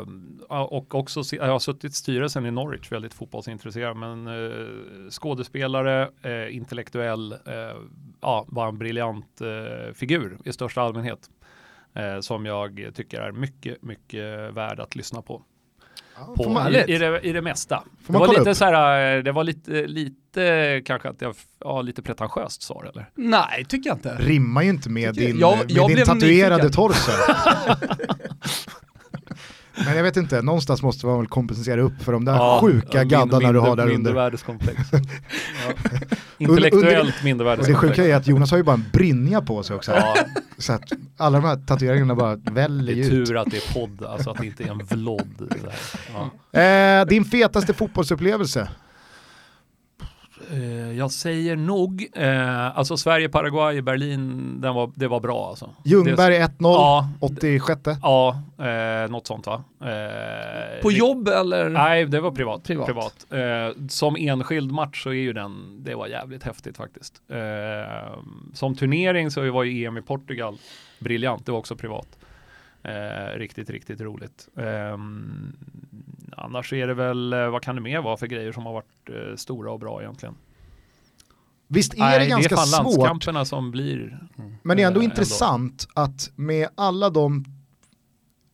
och också, jag har suttit i styrelsen i Norwich, väldigt fotbollsintresserad, men eh, skådespelare, eh, intellektuell, eh, ja, var en briljant eh, figur i största allmänhet. Eh, som jag tycker är mycket, mycket värd att lyssna på på, i, i, det, i det mesta. det var lite så här, det var lite, lite kanske att jag, ja lite pretentiöst svar eller? Nej, tycker jag inte. Rimmar ju inte med din, jag, med jag din tatuerade torso. Men jag vet inte, någonstans måste man väl kompensera upp för de där ja, sjuka gaddarna du har där under. Mindervärdeskomplex. ja. Intellektuellt mindervärdeskomplex. Det sjuka är att Jonas har ju bara en brinja på sig också. Ja. Så att alla de här tatueringarna bara väljer ut. Det är tur att det är podd, alltså att det inte är en vlodd. Ja. Eh, din fetaste fotbollsupplevelse? Eh, jag säger nog, eh, alltså Sverige-Paraguay i Berlin, den var, det var bra alltså. Ljungberg 1-0, ja, 86 Ja, eh, något sånt va. Eh, På jobb eller? Nej, det var privat. privat. privat. Eh, som enskild match så är ju den, det var jävligt häftigt faktiskt. Eh, som turnering så var ju EM i Portugal briljant, det var också privat. Eh, riktigt, riktigt roligt. Eh, annars är det väl, eh, vad kan det mer vara för grejer som har varit eh, stora och bra egentligen? Visst är Nej, det ganska svårt? Det är fan landskamperna som blir. Men det är ändå eh, intressant ändå. att med alla de,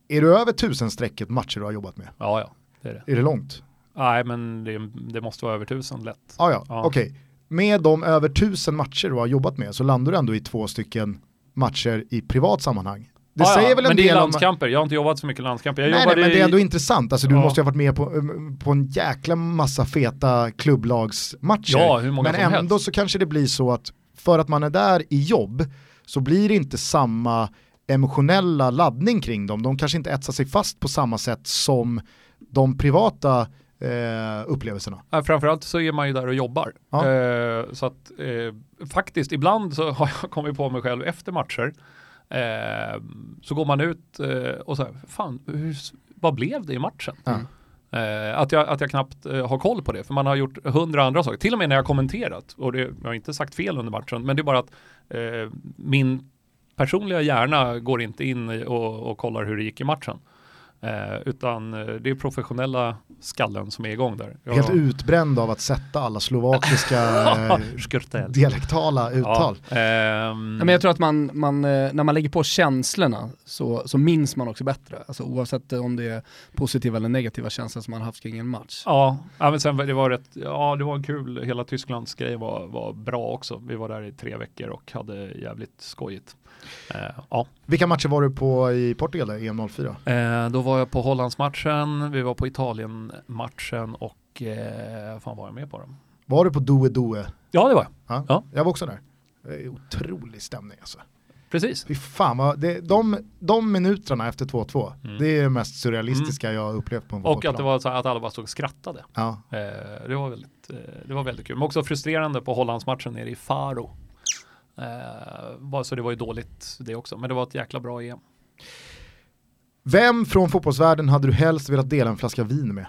är du över tusenstrecket matcher du har jobbat med? Ja, ja. Det är, det. är det långt? Nej, men det, det måste vara över tusen lätt. Ah, ja, ja. okej. Okay. Med de över tusen matcher du har jobbat med så landar du ändå i två stycken matcher i privat sammanhang. Det ah, säger ja, väl en men det är landskamper, om... jag har inte jobbat så mycket landskamper. Jag nej, nej, men det är ändå intressant, alltså, du ja. måste ha varit med på, um, på en jäkla massa feta klubblagsmatcher. Ja, hur många men ändå helst. så kanske det blir så att för att man är där i jobb så blir det inte samma emotionella laddning kring dem. De kanske inte etsar sig fast på samma sätt som de privata eh, upplevelserna. Ja, framförallt så är man ju där och jobbar. Ja. Eh, så att eh, faktiskt ibland så har jag kommit på mig själv efter matcher Eh, så går man ut eh, och så här, fan, hur, vad blev det i matchen? Mm. Eh, att, jag, att jag knappt eh, har koll på det, för man har gjort hundra andra saker. Till och med när jag kommenterat, och det, jag har inte sagt fel under matchen, men det är bara att eh, min personliga hjärna går inte in och, och kollar hur det gick i matchen. Eh, utan eh, det är professionella skallen som är igång där. Jag... Helt utbränd av att sätta alla slovakiska eh, dialektala uttal. Ja, ehm... Men jag tror att man, man, eh, när man lägger på känslorna så, så minns man också bättre. Alltså, oavsett om det är positiva eller negativa känslor som man haft kring en match. Ja, ja men sen det var rätt, ja det var kul, hela Tysklands grej var, var bra också. Vi var där i tre veckor och hade jävligt skojigt. Eh, ja. Vilka matcher var du på i Portugal, där, EM 04? Eh, då var jag på Hollandsmatchen, vi var på Italien-matchen och eh, fan var jag med på dem? Var du på Doe Doe? Ja det var jag. Ja, ja. Jag var också där. Otrolig stämning alltså. Precis. Fy fan vad, det, de, de minuterna efter 2-2, mm. det är det mest surrealistiska mm. jag upplevt på en Och att det var så att alla bara stod och skrattade. Ja. Eh, det, var väldigt, eh, det var väldigt kul. Men också frustrerande på Hollandsmatchen nere i Faro. Eh, så det var ju dåligt det också, men det var ett jäkla bra EM. Vem från fotbollsvärlden hade du helst velat dela en flaska vin med?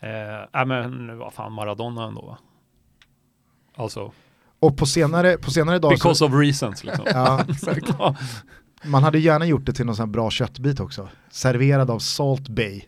Eh, äh, men vad fan, Maradona ändå va? Alltså. Och på senare, på senare dagar Because så, of reasons liksom. ja, man hade gärna gjort det till någon sån här bra köttbit också. Serverad av Salt Bay.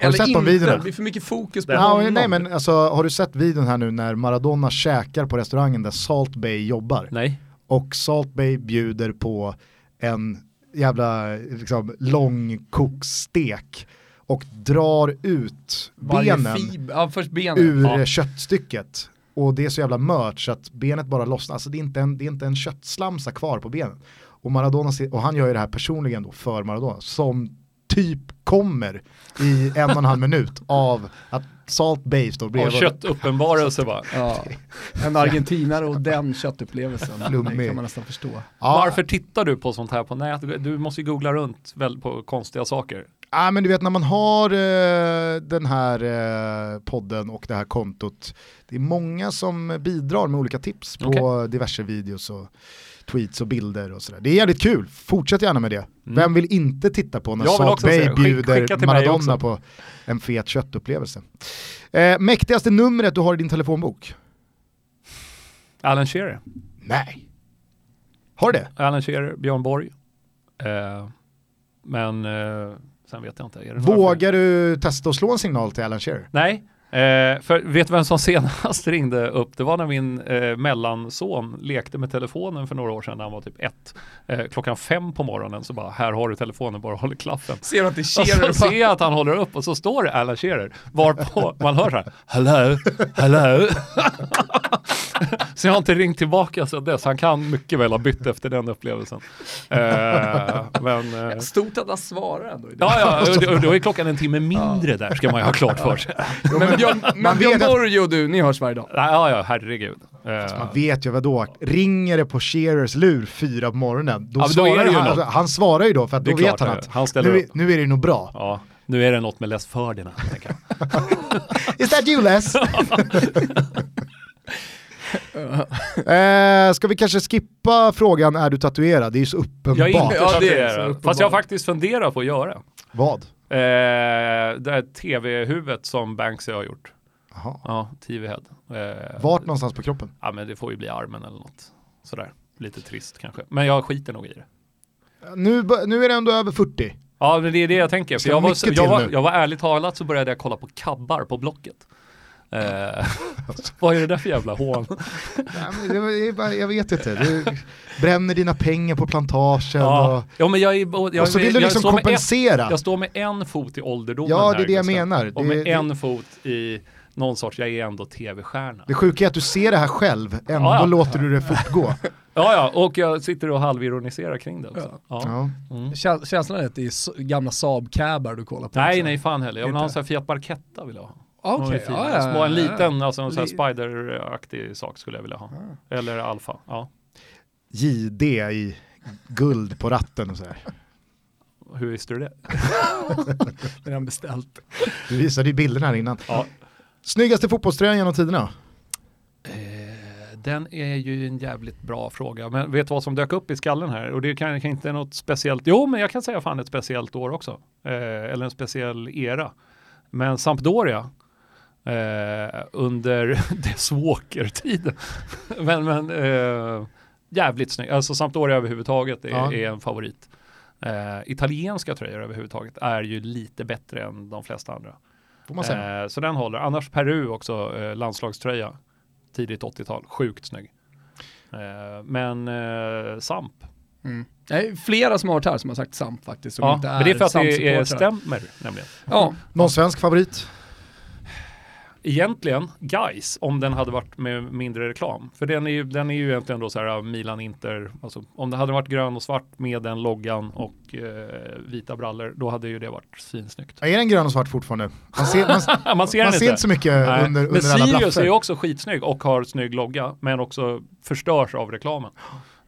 Har du sett de videorna? Det blir för mycket fokus på honom. Nej men alltså, har du sett videon här nu när Maradona käkar på restaurangen där Salt Bay jobbar? Nej. Och Salt Bay bjuder på en jävla liksom, långkoksstek och drar ut benen, ja, benen, ur ja. köttstycket. Och det är så jävla mört så att benet bara lossnar. Alltså det är inte en, det är inte en köttslamsa kvar på benen. Och, Maradona, och han gör ju det här personligen då för Maradona, som typ kommer i en och en halv minut av att Salt Bay står bredvid. Och köttuppenbarelse va? Ja. En argentinare och den köttupplevelsen. Det kan man nästan förstå. Ja. Varför tittar du på sånt här på nätet? Du måste ju googla runt väl på konstiga saker. Ja men du vet när man har eh, den här eh, podden och det här kontot, det är många som bidrar med olika tips på okay. diverse videos och tweets och bilder och sådär. Det är jävligt kul, fortsätt gärna med det. Mm. Vem vill inte titta på när Salt Bay bjuder Maradona på en fet köttupplevelse? Eh, mäktigaste numret du har i din telefonbok? Alan Shearer. Nej. Har du det? Alan Shearer, Björn Borg. Eh, men eh, sen vet jag inte. Vågar du testa att slå en signal till Alan Shearer? Nej, Eh, för vet du vem som senast ringde upp? Det var när min eh, mellanson lekte med telefonen för några år sedan när han var typ ett. Eh, klockan fem på morgonen så bara, här har du telefonen, bara håller klaffen. Ser att det är Shearer? Och så ser jag att han håller upp och så står det Alan Shearer. Varpå man hör så här, hello, hello. så jag har inte ringt tillbaka sedan dess. Han kan mycket väl ha bytt efter den upplevelsen. Uh, men, uh... Stort att han svarar ändå. Ja, ja, då är klockan en timme mindre där ska man ju ha klart för sig. men Björn, men Björn Borg och du, ni hörs varje dag? Ja, ja, herregud. Alltså man vet ju vadå, ringer det på Shearers lur fyra på morgonen, då ja, svarar då han, han svarar ju då för att då vet han att han nu, nu, är det nog bra. Ja, nu är det något med Les Ferdinand. Is that you Les? eh, ska vi kanske skippa frågan är du tatuerad? Det är ju så uppenbart. Jag är inte ja, det är så uppenbart. Fast jag har faktiskt funderat på att göra. Vad? Eh, det här tv-huvudet som Banksy har gjort. Aha. Ja, TV-head. Eh, Vart någonstans på kroppen? Ja men det får ju bli armen eller något. Sådär, lite trist kanske. Men jag skiter nog i det. Nu, nu är det ändå över 40. Ja men det är det jag tänker. För jag, var, jag, var, jag var ärligt talat så började jag kolla på kabbar på Blocket. Eh, vad är det där för jävla hån? jag vet inte. Du bränner dina pengar på plantagen. Ja, och, ja men jag, jag, jag, och så vill du liksom kompensera. Ett, jag står med en fot i ålderdomen Ja, det är det jag menar. Och med det, en fot i någon sorts, jag är ändå tv-stjärna. Det sjuka är att du ser det här själv, ändå ja, ja. låter du det fortgå. Ja, ja, och jag sitter och halvironiserar kring det också. Ja. Ja. Mm. Känslan är att det är gamla Saab-cabar du kollar på? Nej, också. nej fan heller. Jag vill ha en sån här Fiat Barchetta vill jag ha. Okay, ja, ja, En liten, alltså en sån här spider-aktig sak skulle jag vilja ha. Eller alfa, ja. JD i guld på ratten och så här. Hur visste du det? det är han beställt. Du visade ju bilderna här innan. Ja. Snyggaste fotbollströjan genom tiderna? Eh, den är ju en jävligt bra fråga. Men vet du vad som dök upp i skallen här? Och det kan, kan inte något speciellt. Jo, men jag kan säga fan ett speciellt år också. Eh, eller en speciell era. Men Sampdoria eh, under dess Walker-tiden. men men eh, jävligt snygg. Alltså Sampdoria överhuvudtaget är, ja. är en favorit. Eh, italienska tröjor överhuvudtaget är ju lite bättre än de flesta andra. Får man säga. Eh, så den håller. Annars Peru också, eh, landslagströja. Tidigt 80-tal, sjukt snygg. Eh, men eh, Samp. Mm. Det är flera som har varit här som har sagt Samp faktiskt. Som ja, inte är men det är för att det stämmer nämligen. Ja. Någon svensk favorit? Egentligen Guys om den hade varit med mindre reklam. För den är ju, den är ju egentligen då så här Milan Inter, alltså om det hade varit grön och svart med den loggan och eh, vita brallor, då hade ju det varit svinsnyggt. Är den grön och svart fortfarande? Man ser, man, man ser, man ser inte så mycket Nej. under, under men alla Sirius är ju också skitsnygg och har snygg logga, men också förstörs av reklamen.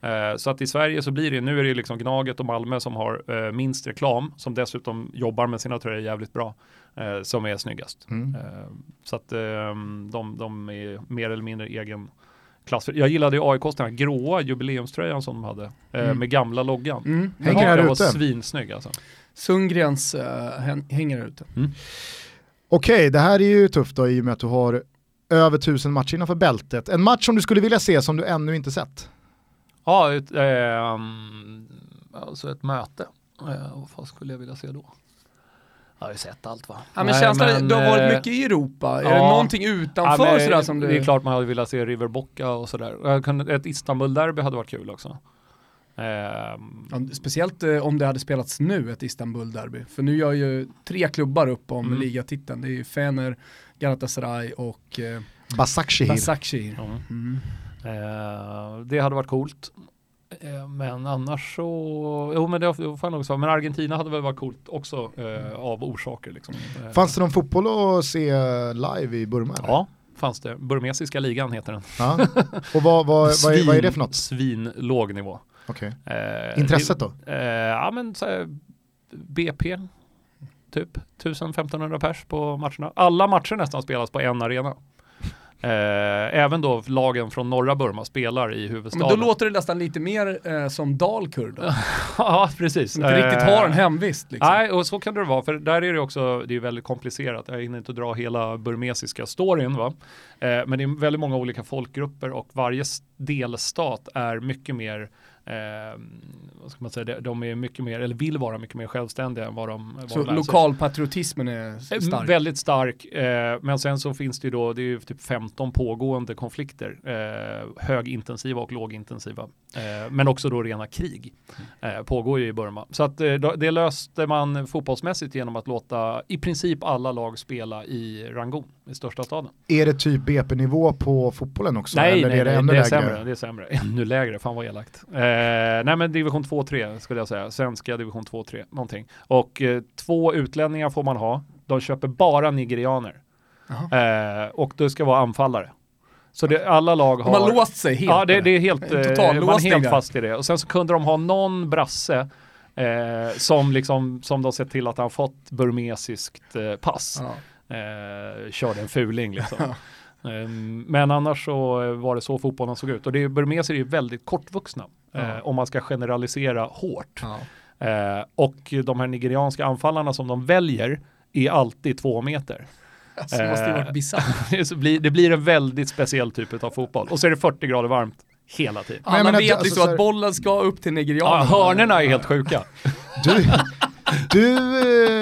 Eh, så att i Sverige så blir det, nu är det liksom Gnaget och Malmö som har eh, minst reklam, som dessutom jobbar med sina tröjor jävligt bra, eh, som är snyggast. Mm. så att de, de är mer eller mindre egen klass. Jag gillade ju AIKs den här gråa jubileumströjan som de hade, mm. med gamla loggan. Mm. Hänger här ute. var svinsnygg alltså. Sundgrens uh, hänger här ute. Mm. Okej, okay, det här är ju tufft då i och med att du har över tusen matcher innanför bältet. En match som du skulle vilja se som du ännu inte sett? Ja, ett, eh, alltså ett möte. Eh, vad fan skulle jag vilja se då? Jag har ju sett allt va? Ja men känslan, du har varit eh, mycket i Europa, är ja, det någonting utanför ja, sådär som du... Det är klart man hade velat se River Bocca och sådär. Ett Istanbul-derby hade varit kul också. Um, ja, speciellt eh, om det hade spelats nu, ett Istanbul-derby. För nu gör ju tre klubbar upp om mm. ligatiteln. Det är ju Fener, Galatasaray och eh, Basakshehir. Basakshehir. Mm. Mm. Det hade varit coolt. Eh, men annars så, jo men det får nog säga, men Argentina hade väl varit coolt också eh, av orsaker. Liksom. Eh, fanns det någon fotboll att se live i Burma? Eller? Ja, fanns det. Burmesiska ligan heter den. Ja. Och vad, vad, Svin, vad, är, vad, är, det för något? Svin låg nivå. Okay. Eh, Intresset då? Eh, ja men här, BP, typ 1500 pers på matcherna. Alla matcher nästan spelas på en arena. Eh, även då lagen från norra Burma spelar i huvudstaden. Men då låter det nästan lite mer eh, som Dalkurd. ja, precis. Som inte riktigt har en hemvist. Liksom. Nej, och så kan det vara, för där är det också, det är väldigt komplicerat. Jag hinner inte dra hela burmesiska storyn, va? Eh, men det är väldigt många olika folkgrupper och varje delstat är mycket mer eh, vad ska man säga, de är mycket mer, eller vill vara mycket mer självständiga än vad de vad Så de lokalpatriotismen är Eh, stark? Väldigt stark, eh, men sen så finns det ju då, det är ju typ 15 pågående konflikter, eh, högintensiva och lågintensiva, eh, men också då rena krig eh, pågår ju i Burma. Så att eh, det löste man fotbollsmässigt genom att låta i princip alla lag spela i Rangoon, i största staden. Är det typ BP-nivå på fotbollen också? nej, eller nej, är det nej, ännu det är lägre? sämre, det är sämre, ännu lägre, fan vad elakt. Eh, nej men division 2-3 skulle jag säga, svenska division 2-3, någonting. Och eh, två utlänningar får man ha, de köper bara nigerianer. Eh, och det ska vara anfallare. Så det, alla lag har... De har låst sig helt. Ja, det, det är helt, eh, total man är helt där. fast i det. Och sen så kunde de ha någon brasse eh, som liksom, som de sett till att han fått burmesiskt eh, pass. Ja. Eh, körde en fuling liksom. Ehm, Men annars så var det så fotbollen såg ut. Och det burmeser är ju väldigt kortvuxna. Eh, om man ska generalisera hårt. Ja. Eh, och de här nigerianska anfallarna som de väljer är alltid två meter. Alltså, det måste ju varit Eh, bisarrt. Det blir en väldigt speciell typ av fotboll. Och så är det 40 grader varmt hela tiden. Men Alla menar, vet alltså, liksom så att bollen ska upp till nigerianerna. Ja, hörnerna är helt sjuka. Du, du,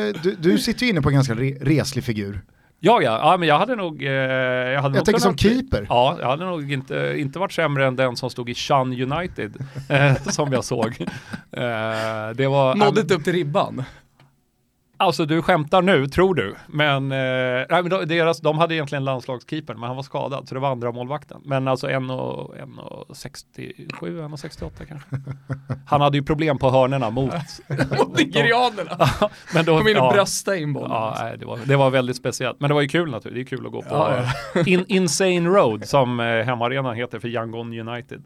eh, du, du sitter ju inne på en ganska re reslig figur. Ja, ja, ja, men jag hade nog... Eh, jag hade Jag nog tänker som kunnat- keeper. Ja, jag hade nog inte, inte varit sämre än den som stod i Chan United, eh, som jag såg. Eh, det var... Nådde inte upp till ribban. Alltså du skämtar nu, tror du. Men, eh, nej, men de, deras, de hade egentligen landslagskeepern, men han var skadad, så det var andra målvakten. Men alltså 1,67, 1,68 kanske. Han hade ju problem på hörnerna mot... Mot nigerianerna. men då, Kom in och ja. brösta in bollen. Ja, nej, det, var, det var väldigt speciellt. Men det var ju kul naturligtvis. Det är kul att gå på Ja, In, Insane Road som eh, hemmaarenan heter för Yangon United.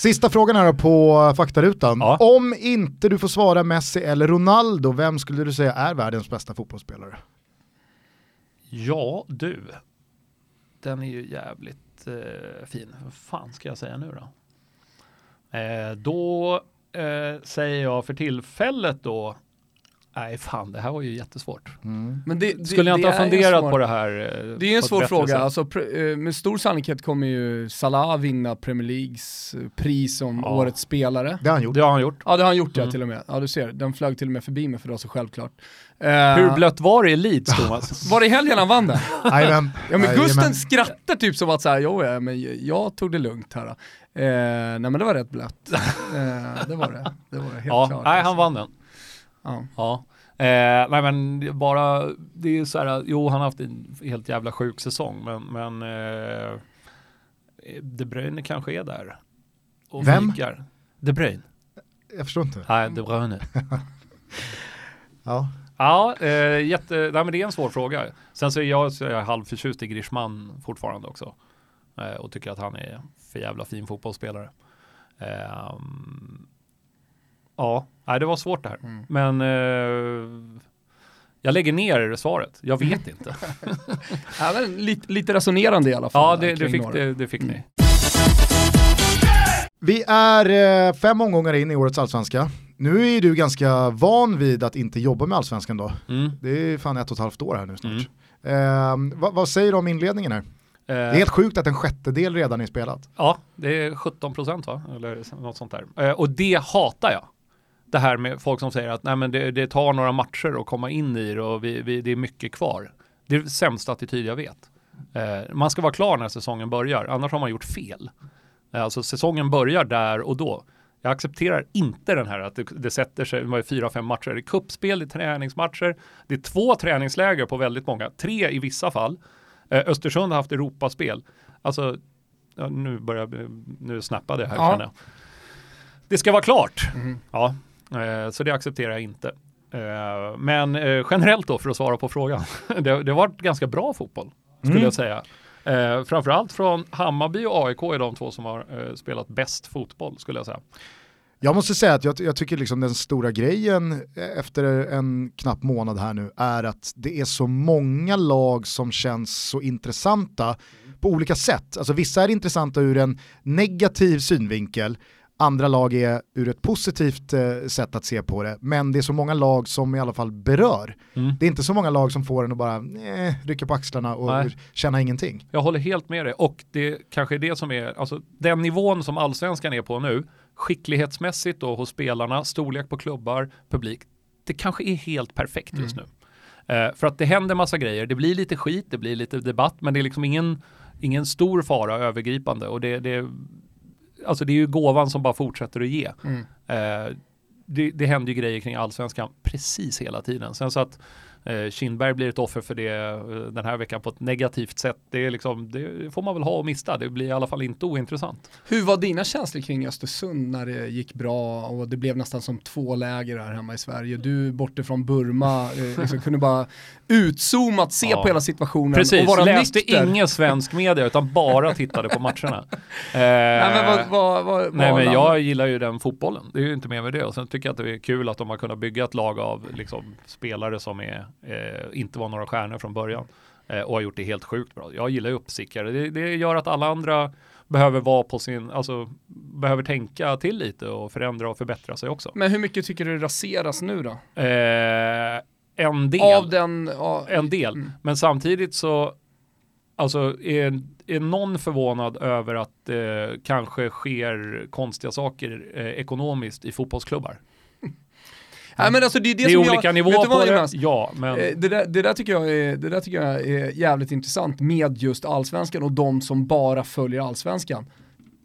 Sista frågan här på faktarutan. Ja. Om inte du får svara Messi eller Ronaldo, vem skulle du säga är världens bästa fotbollsspelare? Ja, du. Den är ju jävligt eh, fin. Vad fan ska jag säga nu då? Eh, då eh, säger jag för tillfället då Nej fan, det här var ju jättesvårt. Men det, det, Skulle jag inte ha funderat svår- på det här? eh, Det är en svår fråga, alltså, eh, med stor sannolikhet kommer ju Salah vinna Premier Leagues eh, pris som Ja. årets spelare. Det har han gjort. Det har han gjort. Ja det har han gjort ja Mm. till och med. Ja du ser, den flög till och med förbi mig för det var så självklart. Eh, Hur blött var det i Leeds Thomas? Var det i helgen han vann den? Jajamän. Ja men. Gusten skrattar typ som att såhär, jo ja, men jag tog det lugnt här. Eh, nej men det var rätt blött. Eh, det var det. Det var det helt ja, klart. nej, han vann den. Ja. Ja. Eh, nej men det- bara, det är ju så här, jo han har haft en helt jävla sjuk säsong men, men eh, De Bruyne kanske är där. Och Vem? Fikar. De Bruyne. Jag förstår inte. Nej, De Bruyne. Ja. Ja, eh, jätte, nej men det är en svår fråga. Sen så är jag, så är jag halvförtjust i Griezmann fortfarande också. Eh, och tycker att han är för jävla fin fotbollsspelare. Ehm, ja, nej, det var svårt det här. Mm. Men eh, jag lägger ner svaret. Jag vet inte. Ja, men lite, lite resonerande i alla fall. ja, det, det, fick, det, det fick ni. Vi är eh, fem omgångar in i årets allsvenska. Nu är ju du ganska van vid att inte jobba med allsvenskan då. Mm. Det är fan ett och ett halvt år här nu snart. Mm. Eh, vad, vad säger du om inledningen här? Det är helt sjukt att en sjättedel redan är spelat. Ja, det är 17 procent va? Eller något sånt där. Eh, och det hatar jag. Det här med folk som säger att Nej, men det, det tar några matcher att komma in i det och vi, vi, det är mycket kvar. Det är sämsta attityd jag vet. Eh, man ska vara klar när säsongen börjar, annars har man gjort fel. Eh, alltså säsongen börjar där och då. Jag accepterar inte den här att det, det sätter sig, det var ju fyra, fem matcher. Det är kuppspel, det är träningsmatcher, det är två träningsläger på väldigt många, tre i vissa fall. Eh, Östersund har haft Europaspel. Alltså, ja, nu börjar nu snappade jag här Ja. känner jag. Det ska vara klart. Mhm. Ja, så det accepterar jag inte. Eh, men eh, generellt då, för att svara på frågan, det, det har varit ganska bra fotboll, skulle Mm. jag säga. Eh, framförallt från Hammarby och AIK är de två som har eh, spelat bäst fotboll, skulle jag säga. Jag måste säga att jag, jag tycker liksom den stora grejen eh, efter en knapp månad här nu är att det är så många lag som känns så intressanta på olika sätt. Alltså vissa är intressanta ur en negativ synvinkel, andra lag är ur ett positivt eh, sätt att se på det, men det är så många lag som i alla fall berör. Mm. Det är inte så många lag som får en att bara eh, rycka på axlarna och Nej. känna ingenting. Jag håller helt med dig och det kanske är det som är, alltså den nivån som allsvenskan är på nu skicklighetsmässigt då hos spelarna, storlek på klubbar, publik, det kanske är helt perfekt just mm. nu. Eh, för att det händer massa grejer, det blir lite skit, det blir lite debatt, men det är liksom ingen, ingen stor fara övergripande och det, det, alltså det är ju gåvan som bara fortsätter att ge. Mm. Eh, det, det händer ju grejer kring allsvenskan precis hela tiden. Sen så att eh, Kindberg blir ett offer för det eh, den här veckan på ett negativt sätt. Det, är liksom, det får man väl ha och mista. Det blir i alla fall inte ointressant. Hur var dina känslor kring Östersund när det gick bra och det blev nästan som två läger här hemma i Sverige? Du bortifrån Burma eh, liksom kunde bara utzoomat se ja. på hela situationen Precis, och vara läste nykter. ingen svensk media utan bara tittade på matcherna. eh, nej men, vad, vad, vad, nej, men jag gillar ju den fotbollen, det är ju inte mer med det. Och sen tycker jag att det är kul att de har kunnat bygga ett lag av liksom, spelare som är eh, inte var några stjärnor från början eh, och har gjort det helt sjukt bra. Jag gillar ju uppstickare. Det, det gör att alla andra behöver vara på sin, alltså behöver tänka till lite och förändra och förbättra sig också. Men hur mycket tycker du raseras nu då? Eh, en del. Av den, ja, en del. Mm. Men samtidigt så, alltså är, är någon förvånad över att det eh, kanske sker konstiga saker eh, ekonomiskt i fotbollsklubbar? Nej, men alltså det är, det, det är som olika jag, nivåer på det, ja. Men... Eh, det, där, det, där tycker jag är, det där tycker jag är jävligt intressant med just allsvenskan och de som bara följer allsvenskan.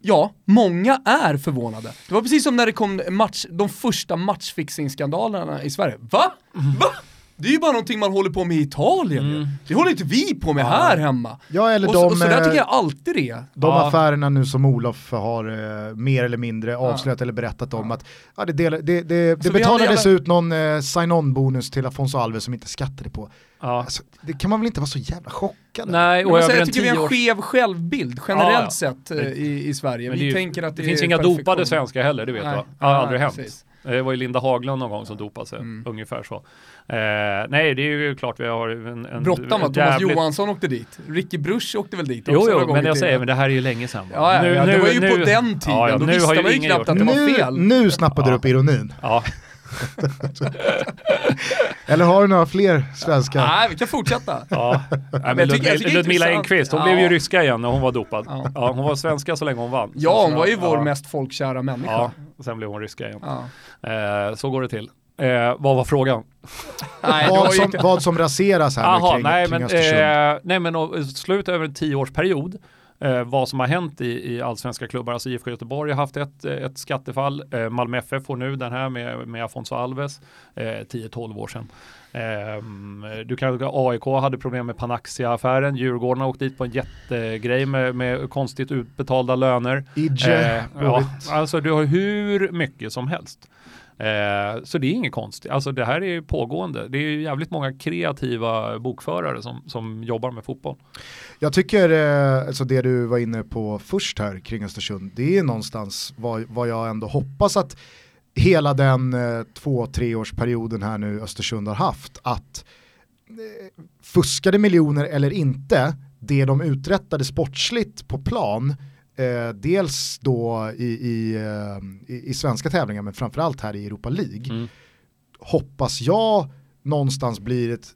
Ja, många är förvånade. Det var precis som när det kom match, de första matchfixing-skandalerna i Sverige. Va? Va? Det är ju bara någonting man håller på med i Italien mm. Det håller inte vi på med ja. här hemma. Ja, eller och, de, och så där tycker jag alltid det är. De ja. affärerna nu som Olof har eh, mer eller mindre avslöjat ja. eller berättat om att ja, det, del, det, det, det betalades ut någon eh, sign-on-bonus till Afonso Alves som inte skattade på. Ja. Alltså, det kan man väl inte vara så jävla chockad Nej, och jag, jag tycker vi har en skev självbild generellt ja, sett eh, i, i Sverige. vi tänker att det, det finns inga dopade svenskar heller, det vet du Det har aldrig hänt. Precis. Det var ju Linda Haglund någon gång som dopade sig, mm. ungefär så. Eh, nej, det är ju klart vi har en... en Bråttom var Thomas Johansson åkte dit. Ricky Bruch åkte väl dit också. Jo, jo, men jag säger, men det här är ju länge sedan. Ja, ja, nu, ja, det var ju nu, på den tiden. Ja, ja, Då visste man ju knappt att det var fel. Nu snappade du upp ironin. Ja. Eller har du några fler svenska? Nej, vi kan fortsätta. Ja. Nej, men Ludmila, Ludmila Engqvist, hon ja. blev ju ryska igen när hon var dopad. Ja. ja. hon var svenska så länge hon vann. Ja, hon var ju vår mest folkkära människa. Ja, sen blev hon ryska igen. Eh, så går det till. Eh, vad var frågan? Nej, vad, som, vad som raseras här Aha, kring, nej, kring men, eh, nej men och, slut över en tioårsperiod. Eh, vad som har hänt i, i allsvenska klubbar. Alltså IFK Göteborg har haft ett, ett skattefall. Eh, Malmö FF får nu den här med, med Afonso Alves. Eh, 10-12 år sedan. Eh, du kan AIK hade problem med Panaxia-affären. Djurgården har åkt dit på en jättegrej med, med konstigt utbetalda löner. Ije, eh, ja, alltså du har hur mycket som helst. Eh, så det är inget konstigt. Alltså det här är pågående. Det är jävligt många kreativa bokförare som, som jobbar med fotboll. Jag tycker, eh, alltså det du var inne på först här kring Östersund, det är någonstans vad, vad jag ändå hoppas att hela den eh, två, treårsperioden här nu Östersund har haft, att eh, fuskade miljoner eller inte, det de uträttade sportsligt på plan Eh, dels då i, i, eh, i, i, svenska tävlingar men framförallt här i Europa League. Mm. Hoppas jag någonstans blir ett,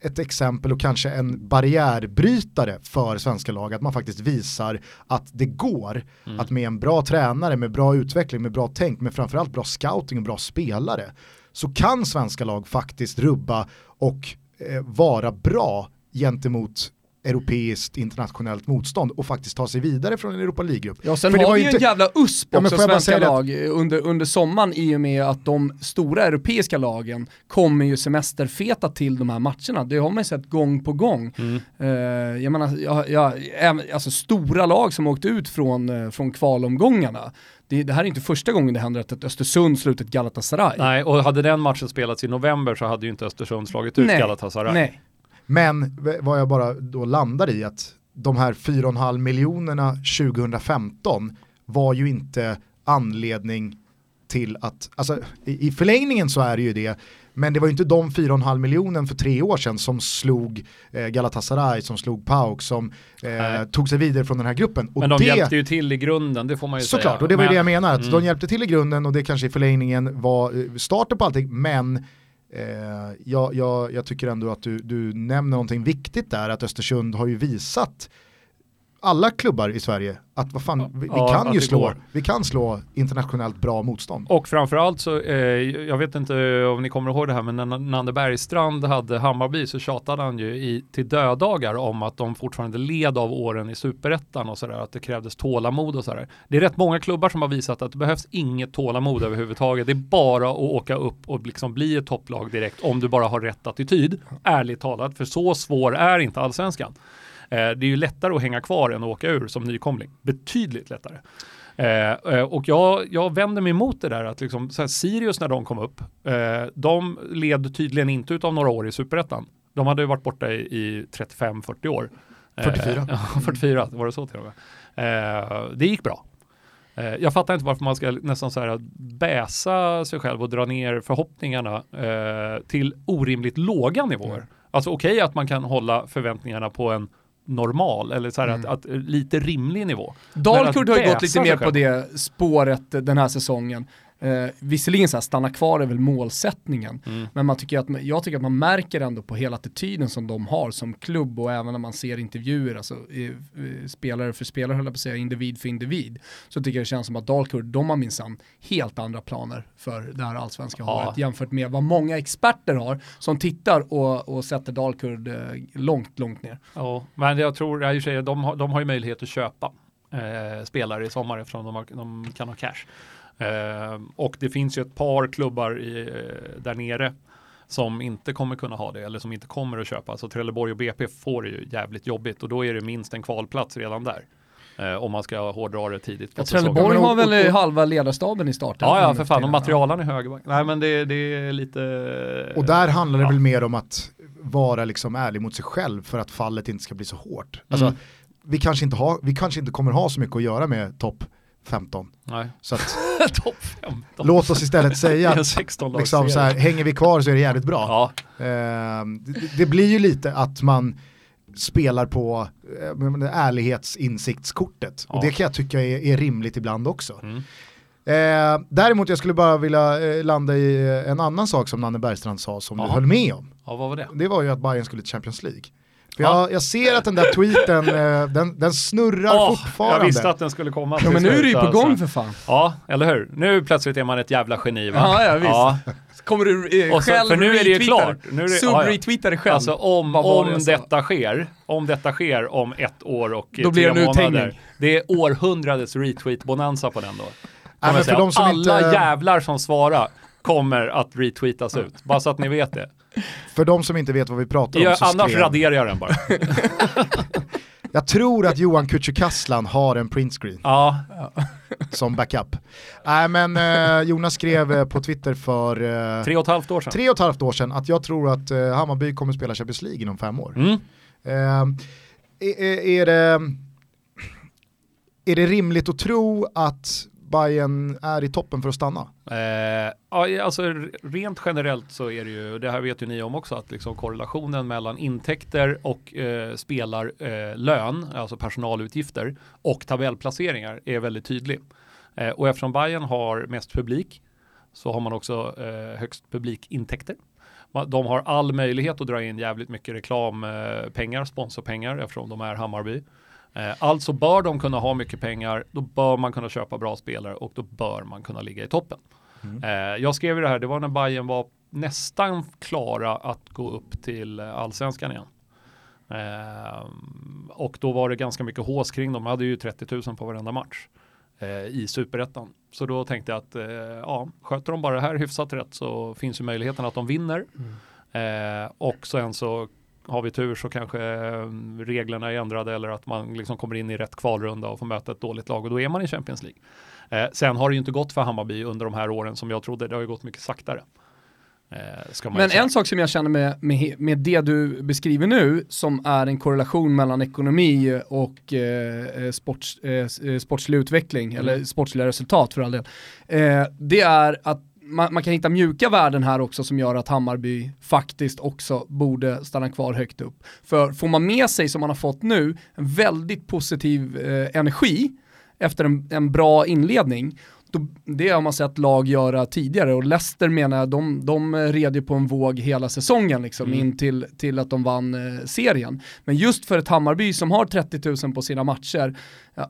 ett exempel och kanske en barriärbrytare för svenska lag. Att man faktiskt visar att det går mm. att med en bra tränare, med bra utveckling, med bra tänk, med framförallt bra scouting och bra spelare så kan svenska lag faktiskt rubba och eh, vara bra gentemot europeiskt internationellt motstånd och faktiskt ta sig vidare från en Europa League-grupp. Ja, sen För har vi ju inte... en jävla USP också, ja, svenska lag, att... under, under sommaren i och med att de stora europeiska lagen kommer ju semesterfeta till de här matcherna. Det har man ju sett gång på gång. Mm. Uh, jag menar, ja, ja, alltså stora lag som åkt ut från, uh, från kvalomgångarna. Det, det, här är inte första gången det händer att ett Östersund slutit Galatasaray. Nej, och hade den matchen spelats i november så hade ju inte Östersund slagit ut Nej. Galatasaray. Nej. Men vad jag bara då landar i att de här 4,5 miljonerna 2015 var ju inte anledning till att, alltså i, i förlängningen så är det ju det, men det var ju inte de 4,5 miljoner för tre år sedan som slog eh, Galatasaray, som slog PAOK, som eh, tog sig vidare från den här gruppen. Och men de det, hjälpte ju till i grunden, det får man ju såklart, säga. Såklart, och det var ju det jag menar, att mm. de hjälpte till i grunden och det kanske i förlängningen var eh, starten på allting, men Eh, jag, jag, jag, tycker ändå att du, du nämner någonting viktigt där, att Östersund har ju visat alla klubbar i Sverige att vad fan, vi, vi Ja, kan ju slå, går. vi kan slå internationellt bra motstånd. Och framförallt så, eh, jag vet inte om ni kommer ihåg det här, men när Nanne Bergstrand hade Hammarby så tjatade han ju i, till dödagar om att de fortfarande led av åren i superettan och sådär, att det krävdes tålamod och sådär. Det är rätt många klubbar som har visat att det behövs inget tålamod överhuvudtaget. Det är bara att åka upp och liksom bli ett topplag direkt om du bara har rätt attityd, ärligt talat, för så svår är inte allsvenskan. Eh, det är ju lättare att hänga kvar än att åka ur som nykomling. Betydligt lättare. Eh, eh, och jag, jag vänder mig emot det där att liksom, så här, Sirius när de kom upp, eh, de led tydligen inte utav några år i superettan. De hade ju varit borta i, i 35-40 år. Eh, 44. ja, 44 var det så till och med. Det gick bra. Jag fattar inte varför man ska nästan så här bäsa sig själv och dra ner förhoppningarna till orimligt låga nivåer. Alltså okej att man kan hålla förväntningarna på en normal eller så här Mm. att, att lite rimlig nivå. Dalkurd har ju gått lite mer på det spåret den här säsongen. Eh, visserligen så här, stanna kvar är väl målsättningen, Mm. men man tycker att, jag tycker att man märker ändå på hela attityden som de har som klubb och även när man ser intervjuer, alltså eh, spelare för spelare höll jag på att säga, individ för individ, så tycker jag det känns som att Dalkurd, de har minsann helt andra planer för det här allsvenska Ja. året jämfört med vad många experter har som tittar och, och sätter Dalkurd eh, långt, långt ner. Ja, men jag tror, jag sig, de, har, de har ju möjlighet att köpa eh, spelare i sommar eftersom de, har, de kan ha cash. Eh, och det finns ju ett par klubbar i, eh, där nere som inte kommer kunna ha det eller som inte kommer att köpa. Så Trelleborg och BP får det ju jävligt jobbigt och då är det minst en kvalplats redan där. Eh, om man ska hårdra det tidigt Ja. Trelleborg har väl och- eh, halva ledarstaben i starten. Ja, ja, för fan. Och materialen är högerback. Nej, men det, det är lite... Och där handlar det ja. väl mer om att vara liksom ärlig mot sig själv för att fallet inte ska bli så hårt. Alltså, Mm. vi, kanske inte har, vi kanske inte kommer ha så mycket att göra med topp 15. Nej. Så att, Topp 15. låt oss istället säga att 16 liksom så här, hänger vi kvar så är det jävligt bra. Ja, Ehm, det, det blir ju lite att man spelar på eh, ärlighetsinsiktskortet. Ja. Och det kan jag tycka är, är rimligt ibland också. Mm. Eh, däremot jag skulle bara vilja eh, landa i eh, en annan sak som Nanne Bergstrand sa som Jaha. du höll med om. ja, vad var det? Det var ju att Bayern skulle till Champions League. Ja. jag, jag ser att den där tweeten, eh, den, den snurrar Åh, fortfarande. Jag visste att den skulle komma. Ja men nu är det ju på Alltså. gång för fan. Ja, eller hur? Nu plötsligt är man ett jävla geni va? Ja, ja, visst. Kommer du eh, Och så- själv för nu är det ju klart. Nu är det- ja, ja. Sub-retweeta dig själv. Alltså om, det om detta sker, om detta sker om ett år och Då blir tre det en månader. uthängning. Det är århundradets retweet-bonanza på den då. Nej, men Kommer för säga, de som alla inte- jävlar som svarar kommer att retweetas ut. Bara så att ni vet det. För de som inte vet vad vi pratar om Jag, så annars skrev, raderar jag den bara. Jag tror att Johan Kücükaslan har en printscreen Ja, som backup. Nej men eh, Jonas skrev eh, på Twitter för eh, tre och ett halvt år sedan. tre och ett halvt år sedan att jag tror att eh, Hammarby kommer spela Champions League inom fem år. Mm. Eh, är, är, är, det, är det rimligt att tro att Bayern är i toppen för att stanna? Eh, alltså rent generellt så är det ju, det här vet ju ni om också, att liksom korrelationen mellan intäkter och eh, spelarlön, eh, alltså personalutgifter och tabellplaceringar är väldigt tydlig. Eh, och eftersom Bayern har mest publik så har man också eh, högst publikintäkter. De har all möjlighet att dra in jävligt mycket reklampengar, sponsorpengar eftersom de är Hammarby. Eh, Alltså bör de kunna ha mycket pengar, då bör man kunna köpa bra spelare och då bör man kunna ligga i toppen. Eh, Jag skrev ju det här, det var när Bayern var nästan klara att gå upp till eh, allsvenskan igen. Och då var det ganska mycket hås kring dem, de hade ju 30 000 på varenda match i superettan. Så då tänkte jag att ja, sköter de bara det här hyfsat rätt så finns ju möjligheten att de vinner. Eh, och sen så har vi tur så kanske eh, reglerna är ändrade eller att man liksom kommer in i rätt kvalrunda och får möta ett dåligt lag och då är man i Champions League. Eh, sen har det ju inte gått för Hammarby under de här åren som jag trodde, det har ju gått mycket saktare. Eh, Men en sak som jag känner med, med, med det du beskriver nu, som är en korrelation mellan ekonomi och eh, eh, sports, eh, sportslig utveckling, Mm. eller sportsliga resultat för all del, det är att man, man kan hitta mjuka värden här också som gör att Hammarby faktiskt också borde stanna kvar högt upp. För får man med sig, som man har fått nu, en väldigt positiv eh, energi efter en, en bra inledning, då, det har man sett lag göra tidigare och Leicester menar jag, de, de red ju på en våg hela säsongen liksom mm. in till, till att de vann eh, serien. Men just för ett Hammarby som har 30 000 på sina matcher,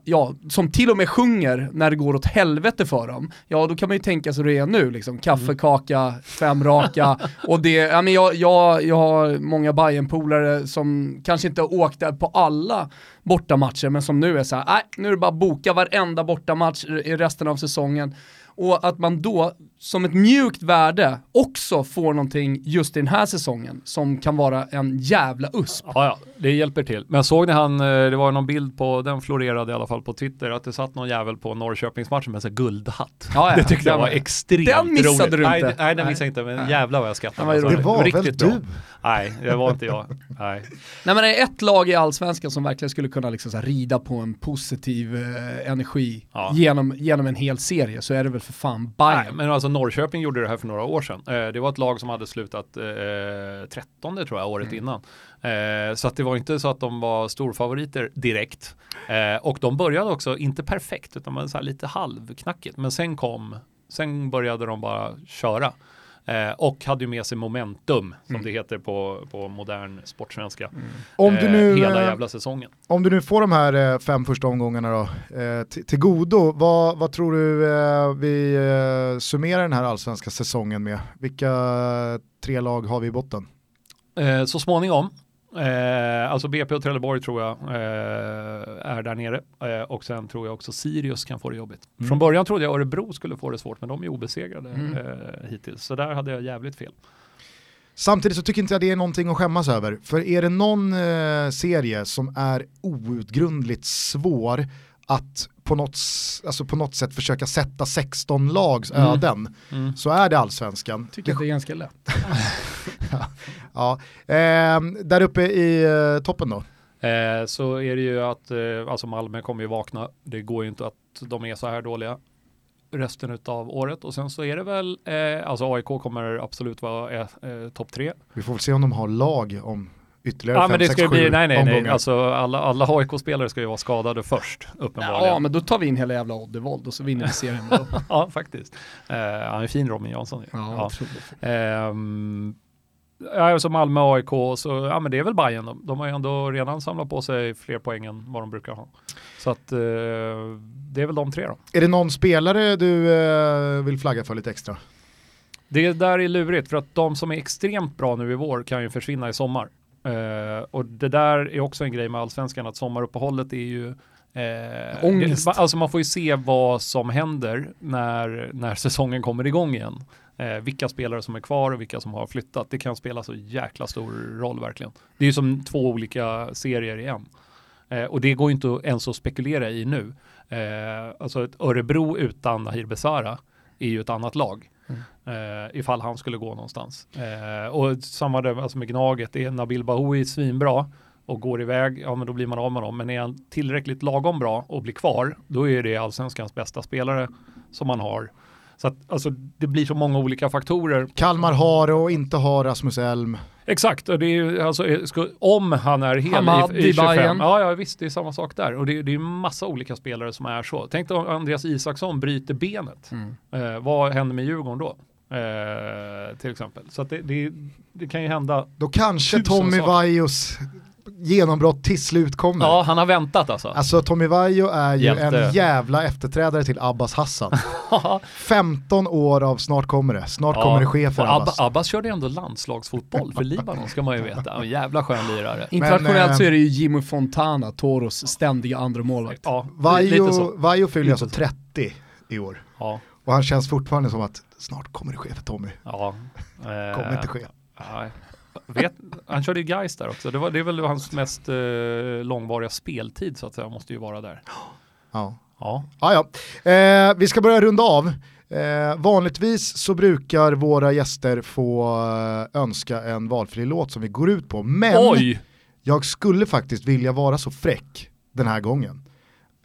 ja, som till och med sjunger när det går åt helvete för dem, ja då kan man ju tänka sig hur det är nu, liksom. kaffekaka, fem raka. Och det, ja, men jag, jag, jag har många bayern polare som kanske inte åkte på alla bortamatcher men som nu är så här, nej nu är det bara att boka varenda bortamatch i resten av säsongen. Och att man då som ett mjukt värde också får någonting just i den här säsongen som kan vara en jävla USP. Ja, ja, det hjälper till. Men såg ni han, eh, det var någon bild på, den florerade i alla fall på Twitter, att det satt någon jävel på Norrköpingsmatchen med en guldhatt. Ja, ja, det tyckte jag var extremt Den missade roligt. du inte. Nej, nej den missade jag inte, men jävlar vad jag skrattade. Det var, det var väl du? Bra. Nej, det var inte jag. Nej. nej men det är ett lag i allsvenskan som verkligen skulle kunna liksom så rida på en positiv eh, energi ja. genom, genom en hel serie så är det väl för fan Bayern. Nej, men alltså Norrköping gjorde det här för några år sedan. Eh, det var ett lag som hade slutat eh, 13 tror jag året mm. innan. Eh, så att det var inte så att de var storfavoriter direkt. Eh, och de började också, inte perfekt, utan så lite halvknackigt. Men sen kom, sen började de bara köra. Eh, och hade ju med sig momentum, som mm. det heter på, på modern sportsvenska. Mm. Om du nu, eh, hela jävla säsongen. Om du nu får de här eh, fem första omgångarna då, eh, till godo, vad, vad tror du eh, vi eh, summerar den här allsvenska säsongen med? Vilka tre lag har vi i botten? så småningom Eh, alltså BP och Trelleborg tror jag eh, är där nere eh, och sen tror jag också Sirius kan få det jobbigt. Mm. Från början trodde jag Örebro skulle få det svårt men de är obesegrade mm. Eh, hittills så där hade jag jävligt fel. Samtidigt så tycker inte jag det är någonting att skämmas över. För är det någon eh, serie som är outgrundligt svår att på något, alltså på något sätt försöka sätta 16 lags mm. öden mm. så är det allsvenskan. Tycker det, det är ganska lätt. ja, eh, där uppe i eh, toppen då? Eh, så är det ju att eh, alltså Malmö kommer ju vakna. Det går ju inte att de är så här dåliga resten av året och sen så är det väl, eh, alltså AIK kommer absolut vara eh, eh, topp tre. Vi får väl se om de har lag om ytterligare ja, 5, 6, 7 Nej, nej, nej. Alltså, alla, alla AIK-spelare ska ju vara skadade först, uppenbarligen. Ja, men då tar vi in hela jävla Oddevold och så vinner vi serien. ja, faktiskt. Uh, han är fin, Robin Jansson. Ja, ja. Um, Ja, alltså Malmö, AIK, så ja men det är väl Bayern. De, de har ju ändå redan samlat på sig fler poäng än vad de brukar ha. Så att eh, det är väl de tre då. Är det någon spelare du eh, vill flagga för lite extra? Det där är lurigt för att de som är extremt bra nu i vår kan ju försvinna i sommar. Uh, och det där är också en grej med allsvenskan, att sommaruppehållet är ju Eh, Ångest. alltså man får ju se vad som händer när, när säsongen kommer igång igen. Eh, vilka spelare som är kvar och vilka som har flyttat. Det kan spela så jäkla stor roll verkligen. Det är ju som två olika serier i en. Eh, och det går ju inte ens att spekulera i nu. Eh, alltså ett Örebro utan Nahir Besara är ju ett annat lag. Mm. Uh, ifall han skulle gå någonstans. Uh, och samma där alltså med Gnaget, är Nabil Bahoui svinbra och går iväg, ja men då blir man av med dem. Men är han tillräckligt lagom bra och blir kvar, då är det allsvenskans bästa spelare som man har. Så att, alltså, det blir så många olika faktorer. Kalmar har och inte har Rasmus Elm. Exakt, och det är alltså, om han är hel Hamad i, i 25. Ja, ja, visst, det är samma sak där. Och det, det är massa olika spelare som är så. Tänk om Andreas Isaksson bryter benet. Mm. Eh, vad händer med Djurgården då? Eh, till exempel. Så det, det, det, kan ju hända. Då kanske Tommy Vaios genombrott till slut kommer. Ja, han har väntat alltså. Alltså Tommy Vaiho är ju Hjälte. en jävla efterträdare till Abbas Hassan. 15 år av snart kommer det, snart ja. kommer det ske för och Abbas. Abbas körde ändå landslagsfotboll för Libanon ska man ju veta. En jävla skön lirare. Internationellt så är det ju Jimmy Fontana, Toros ständiga andra målvakt. Ja, Vaiho fyller alltså 30 i år. Ja. Och han känns fortfarande som att snart kommer det ske för Tommy. Ja. kommer inte ske. Ja, Vet, han körde ju Geist där också. Det, var, det är väl hans mest eh, långvariga speltid så att säga, måste ju vara där. Ja. Ja. ja, ja. Eh, vi ska börja runda av. Eh, vanligtvis så brukar våra gäster få eh, önska en valfri låt som vi går ut på. Men Oj! jag skulle faktiskt vilja vara så fräck den här gången.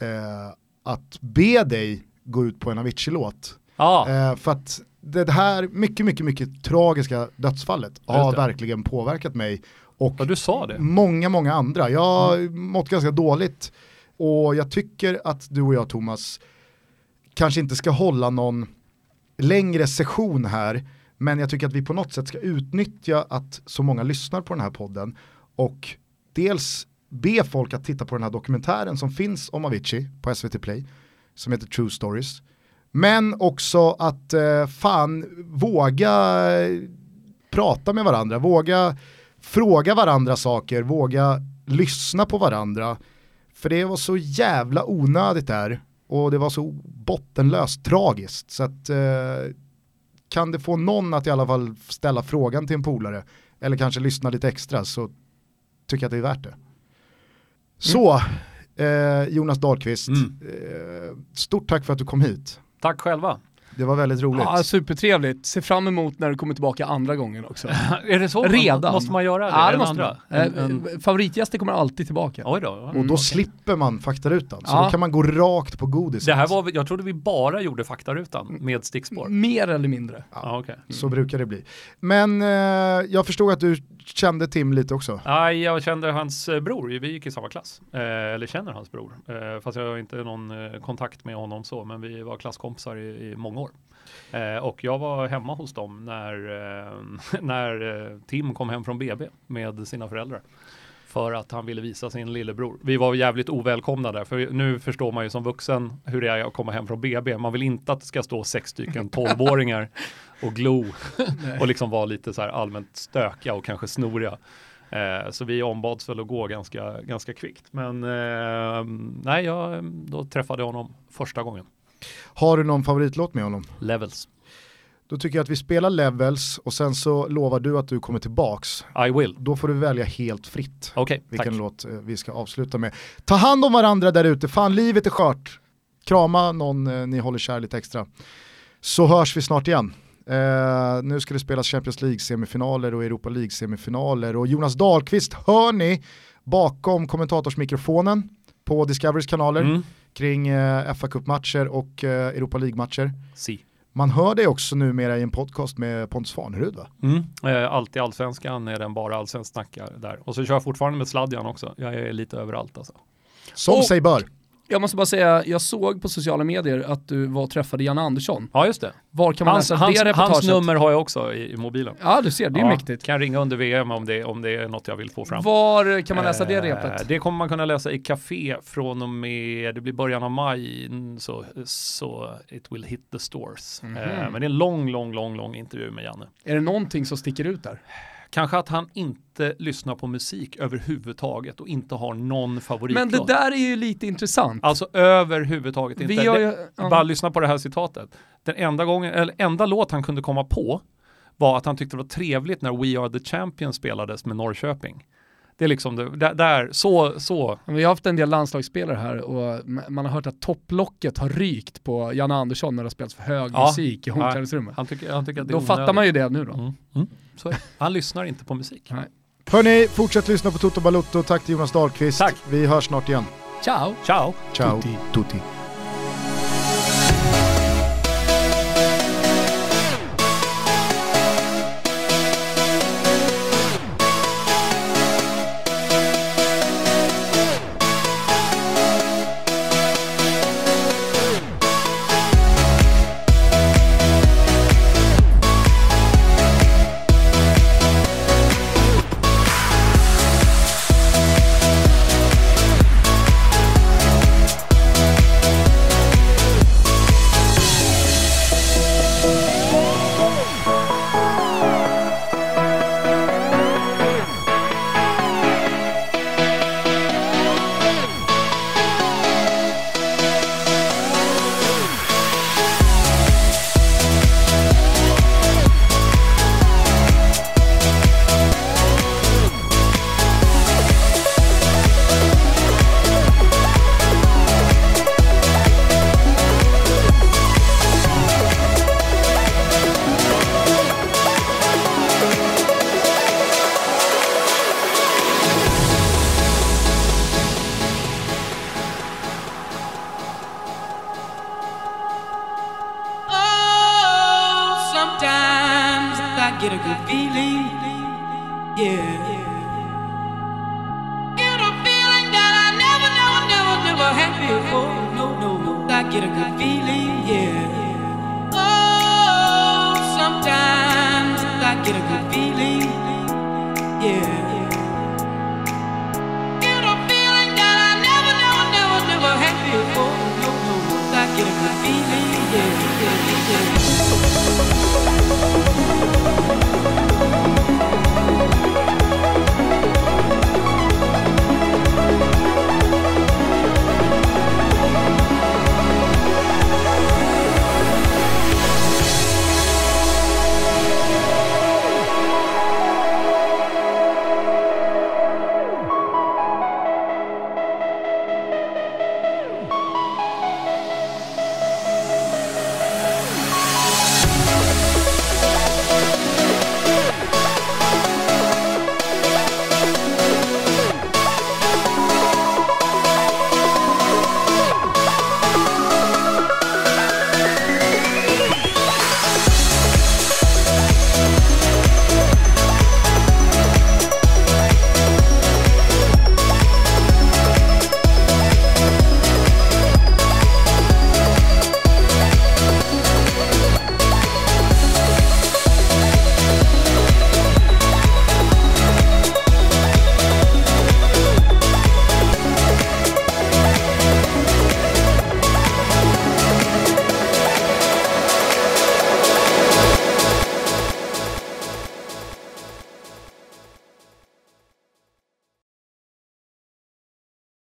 Eh, att be dig gå ut på en Avicii-låt. Ah. För att det här mycket, mycket, mycket tragiska dödsfallet har verkligen påverkat mig. Och ja, du sa det. många, många andra. Jag har mm. mått ganska dåligt och jag tycker att du och jag Thomas kanske inte ska hålla någon längre session här, men jag tycker att vi på något sätt ska utnyttja att så många lyssnar på den här podden och dels be folk att titta på den här dokumentären som finns om Avicii på SVT Play, som heter True Stories. Men också att eh, fan våga prata med varandra, våga fråga varandra saker, våga lyssna på varandra. För det var så jävla onödigt där och det var så bottenlöst tragiskt. Så att eh, kan det få någon att i alla fall ställa frågan till en polare eller kanske lyssna lite extra så tycker jag att det är värt det. Så, eh, Jonas Dahlqvist, Mm. eh, stort tack för att du kom hit. Tack själva. Det var väldigt roligt. Ja, supertrevligt. Se fram emot när du kommer tillbaka andra gången också. Är det så? Redan. Måste man göra det? Ja, det måste andra? man. En, Eh, en, Favoritgäster kommer alltid tillbaka. oj då. och då slipper man faktarutan, så Ja. då kan man gå rakt på godiset. Det här var, jag trodde vi bara gjorde faktarutan med stickspår. Mer eller mindre. Ja, okej. Så brukar det bli. Men eh, jag förstod att du kände Tim lite också. Nej, jag kände hans eh, bror, vi gick i samma klass. Eh, eller känner hans bror. Eh, fast jag har inte någon eh, kontakt med honom så, men vi var klasskompisar i, i många år. Eh, och jag var hemma hos dem när, eh, när eh, Tim kom hem från BB med sina föräldrar. För att han ville visa sin lillebror. Vi var jävligt ovälkomna där, för nu förstår man ju som vuxen hur det är att komma hem från BB. Man vill inte att det ska stå sex stycken tolvåringar och glo och liksom vara lite så här allmänt stökiga och kanske snoriga. Eh, så vi ombads väl att gå ganska, ganska kvickt. Men eh, nej, jag då träffade jag honom första gången. Har du någon favoritlåt med honom? Levels. Då tycker jag att vi spelar Levels och sen så lovar du att du kommer tillbaks. I will. Då får du välja helt fritt tack. vilken låt eh, vi ska avsluta med. Ta hand om varandra där ute, fan livet är skört. Krama någon eh, ni håller kär lite extra. Så hörs vi snart igen. Eh, nu ska det spelas Champions League-semifinaler och Europa League-semifinaler och Jonas Dahlqvist hör ni bakom kommentatorsmikrofonen på Discoverys kanaler Mm. Kring eh, fa Cup-matcher och eh, Europa League-matcher. Si. Man hör det också numera i en podcast med Pontus Farnerud va? Mm. Eh, alltid allsvenskan är den bara allsvenskt snackar där. Och så kör jag fortfarande med Sladjan också. Jag är lite överallt alltså. Som Och- sig bör. Jag måste bara säga, jag såg på sociala medier att du var och träffade Janne Andersson. Ja, just det. Var kan man Hans, läsa hans, det reportaget? hans nummer har jag också i, i mobilen. Ja, du ser, det är Ja, mäktigt. Kan ringa under VM om det, om det är något jag vill få fram. Var kan man läsa det Eh, repet? Det kommer man kunna läsa i Café från och med, det blir början av maj, mm, så, så it will hit the stores. Mhm. Eh, Men det är en lång, lång, lång, lång intervju med Janne. Är det någonting som sticker ut där? Kanske att han inte lyssnar på musik överhuvudtaget och inte har någon favoritlåt. Men det där är ju lite intressant. Alltså överhuvudtaget inte. Vi har Det- ju, ja. Bara lyssna på det här citatet. Den enda gången, eller enda låt han kunde komma på var att han tyckte det var trevligt när We Are The Champions spelades med Norrköping. Det är liksom det, där, där så, så. Vi har haft en del landslagsspelare här och man har hört att topplocket har rykt på Janne Andersson när det har spelats för hög Ja. musik i omklädningsrummet. Han tycker, han tycker att det är Då fattar man ju det nu då. Mm. Mm. Han lyssnar inte på musik. Nej. Hörni, fortsätt lyssna på Toto Balutto. Tack till Jonas Dahlqvist. Tack. Vi hörs snart igen. Ciao! Ciao! Ciao. Tutti. Tutti.